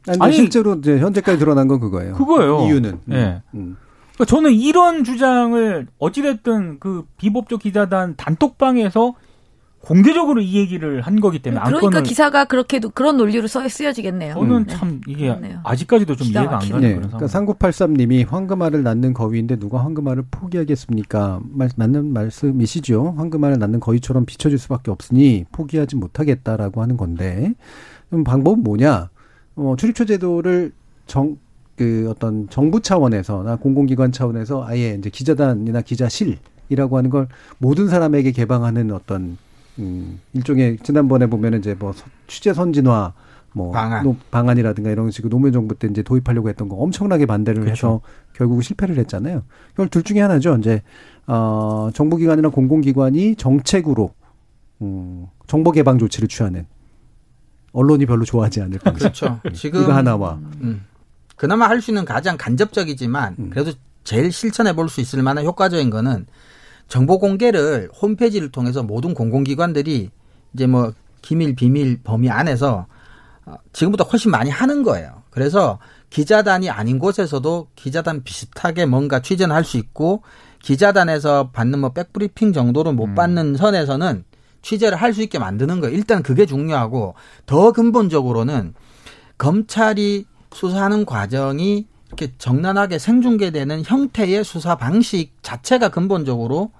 아니, 아니, 실제로 이제 현재까지 드러난 건 그거예요. 그거예요. 이유는. 네. 음. 그러니까 저는 이런 주장을 어찌됐든 그 비법적 기자단 단톡방에서 공개적으로 이 얘기를 한 거기 때문에 그러니까 기사가 그렇게도 그런 논리로 써 쓰여지겠네요. 저는 음. 참 이게 그렇네요. 아직까지도 좀 이해가 안 가는 네. 그런 상황. 그러니까 3983님이 황금알을 낳는 거위인데 누가 황금알을 포기하겠습니까? 말, 맞는 말씀이시죠. 황금알을 낳는 거위처럼 비춰질 수밖에 없으니 포기하지 못하겠다라고 하는 건데 그럼 방법은 뭐냐? 어, 출입처 제도를 정, 그 어떤 정부 차원에서나 공공기관 차원에서 아예 이제 기자단이나 기자실이라고 하는 걸 모든 사람에게 개방하는 어떤 음, 일종의 지난번에 보면은 이제 뭐 취재 선진화 뭐 방안. 방안이라든가 이런 식으로 노무현 정부 때 이제 도입하려고 했던 거 엄청나게 반대를 그렇죠. 해서 결국 실패를 했잖아요. 이걸 둘 중에 하나죠. 이제 어 정부기관이나 공공기관이 정책으로 음, 정보 개방 조치를 취하는 언론이 별로 좋아하지 않을 까 그렇죠. 지금 이거 하나와 음, 그나마 할 수 있는 가장 간접적이지만 음. 그래도 제일 실천해 볼 수 있을 만한 효과적인 거는 정보 공개를 홈페이지를 통해서 모든 공공기관들이 이제 뭐 기밀 비밀 범위 안에서 어, 지금보다 훨씬 많이 하는 거예요. 그래서 기자단이 아닌 곳에서도 기자단 비슷하게 뭔가 취재는 할 수 있고 기자단에서 받는 뭐 백브리핑 정도로 못 음. 받는 음. 선에서는 취재를 할 수 있게 만드는 거예요. 일단 그게 중요하고 더 근본적으로는 검찰이 수사하는 과정이 이렇게 정난하게 생중계되는 형태의 수사 방식 자체가 근본적으로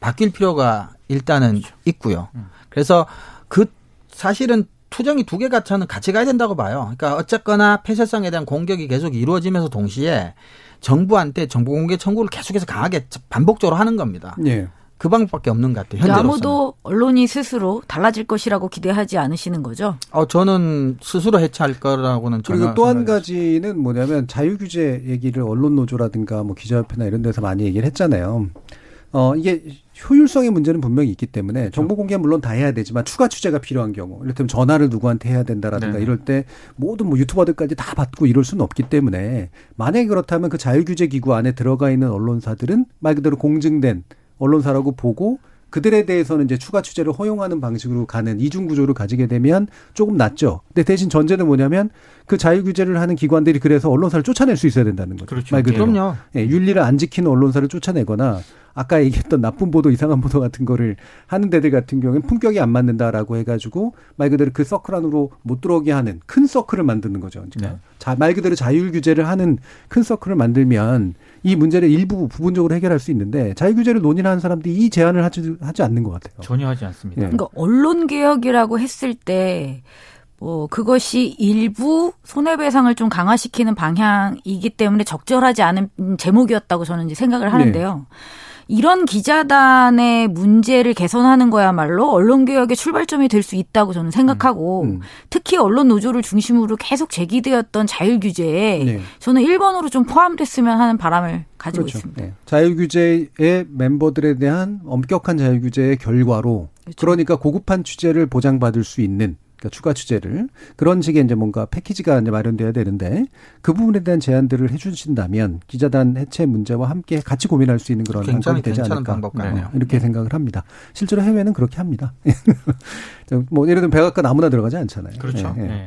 바뀔 필요가 일단은 그렇죠. 있고요. 음. 그래서 그 사실은 투정이 두 개가 저는 같이 가야 된다고 봐요. 그러니까 어쨌거나 폐쇄성에 대한 공격이 계속 이루어지면서 동시에 정부한테 정보 공개 청구를 계속해서 강하게 반복적으로 하는 겁니다. 예. 그 방법밖에 없는 것 같아요. 현재로서는. 아무도 언론이 스스로 달라질 것이라고 기대하지 않으시는 거죠? 어, 저는 스스로 해체할 거라고는 그리고 또 한 가지는 뭐냐면 자유 규제 얘기를 언론 노조라든가 뭐 기자협회나 이런 데서 많이 얘기를 했잖아요. 어, 이게 효율성의 문제는 분명히 있기 때문에 그렇죠. 정보 공개 물론 다 해야 되지만 추가 취재가 필요한 경우, 이를테면 전화를 누구한테 해야 된다라든가 네. 이럴 때 모든 뭐 유튜버들까지 다 받고 이럴 수는 없기 때문에 만약에 그렇다면 그 자유규제 기구 안에 들어가 있는 언론사들은 말 그대로 공증된 언론사라고 보고 그들에 대해서는 이제 추가 취재를 허용하는 방식으로 가는 이중 구조를 가지게 되면 조금 낫죠. 근데 대신 전제는 뭐냐면 그 자유 규제를 하는 기관들이 그래서 언론사를 쫓아낼 수 있어야 된다는 거죠. 그렇죠. 말 그대로. 그럼요. 예, 윤리를 안 지키는 언론사를 쫓아내거나 아까 얘기했던 나쁜 보도, 이상한 보도 같은 거를 하는 데들 같은 경우에는 품격이 안 맞는다라고 해가지고 말 그대로 그 서클 안으로 못 들어오게 하는 큰 서클을 만드는 거죠. 그러니까 네. 자, 말 그대로 자율 규제를 하는 큰 서클을 만들면 이 문제를 일부 부분적으로 해결할 수 있는데 자율 규제를 논의하는 사람들이 이 제안을 하지, 하지 않는 것 같아요. 전혀 하지 않습니다. 네. 그러니까 언론 개혁이라고 했을 때 뭐 그것이 일부 손해배상을 좀 강화시키는 방향이기 때문에 적절하지 않은 제목이었다고 저는 이제 생각을 하는데요. 네. 이런 기자단의 문제를 개선하는 거야말로 언론개혁의 출발점이 될 수 있다고 저는 생각하고 음, 음. 특히 언론 노조를 중심으로 계속 제기되었던 자율규제에 네. 저는 1번으로 좀 포함됐으면 하는 바람을 가지고 그렇죠. 있습니다. 네. 자율규제의 멤버들에 대한 엄격한 자율규제의 결과로 그렇죠. 그러니까 고급한 취재를 보장받을 수 있는 그러니까 추가 취재를 그런 식의 이제 뭔가 패키지가 이제 마련돼야 되는데 그 부분에 대한 제안들을 해주신다면 기자단 해체 문제와 함께 같이 고민할 수 있는 그런 방법이 되지 않을까 네. 이렇게 네. 생각을 합니다. 실제로 해외는 그렇게 합니다. 뭐 예를 들면 백악관 아무나 들어가지 않잖아요. 그렇죠. 예, 예. 네.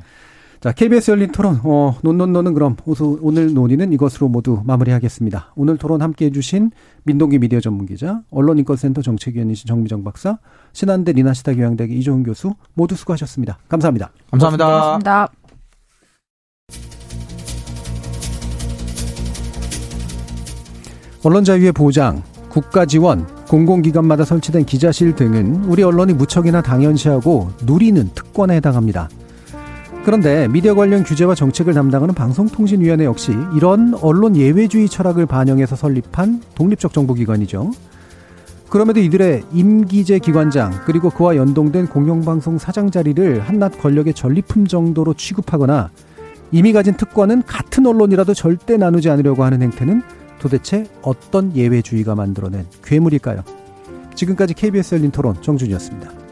자, KBS 열린 토론, 어, 논논논은 그럼 오늘 논의는 이것으로 모두 마무리하겠습니다. 오늘 토론 함께 해주신 민동기 미디어 전문기자, 언론인권센터 정책위원이신 정미정 박사, 신한대 리나시타 교양대학의 이종훈 교수 모두 수고하셨습니다. 감사합니다. 감사합니다. 감사합니다. 언론 자유의 보장, 국가 지원, 공공기관마다 설치된 기자실 등은 우리 언론이 무척이나 당연시하고 누리는 특권에 해당합니다. 그런데 미디어 관련 규제와 정책을 담당하는 방송통신위원회 역시 이런 언론 예외주의 철학을 반영해서 설립한 독립적 정보기관이죠. 그럼에도 이들의 임기제 기관장 그리고 그와 연동된 공영방송 사장 자리를 한낱 권력의 전리품 정도로 취급하거나 이미 가진 특권은 같은 언론이라도 절대 나누지 않으려고 하는 행태는 도대체 어떤 예외주의가 만들어낸 괴물일까요? 지금까지 KBS 열린 토론 정준이었습니다.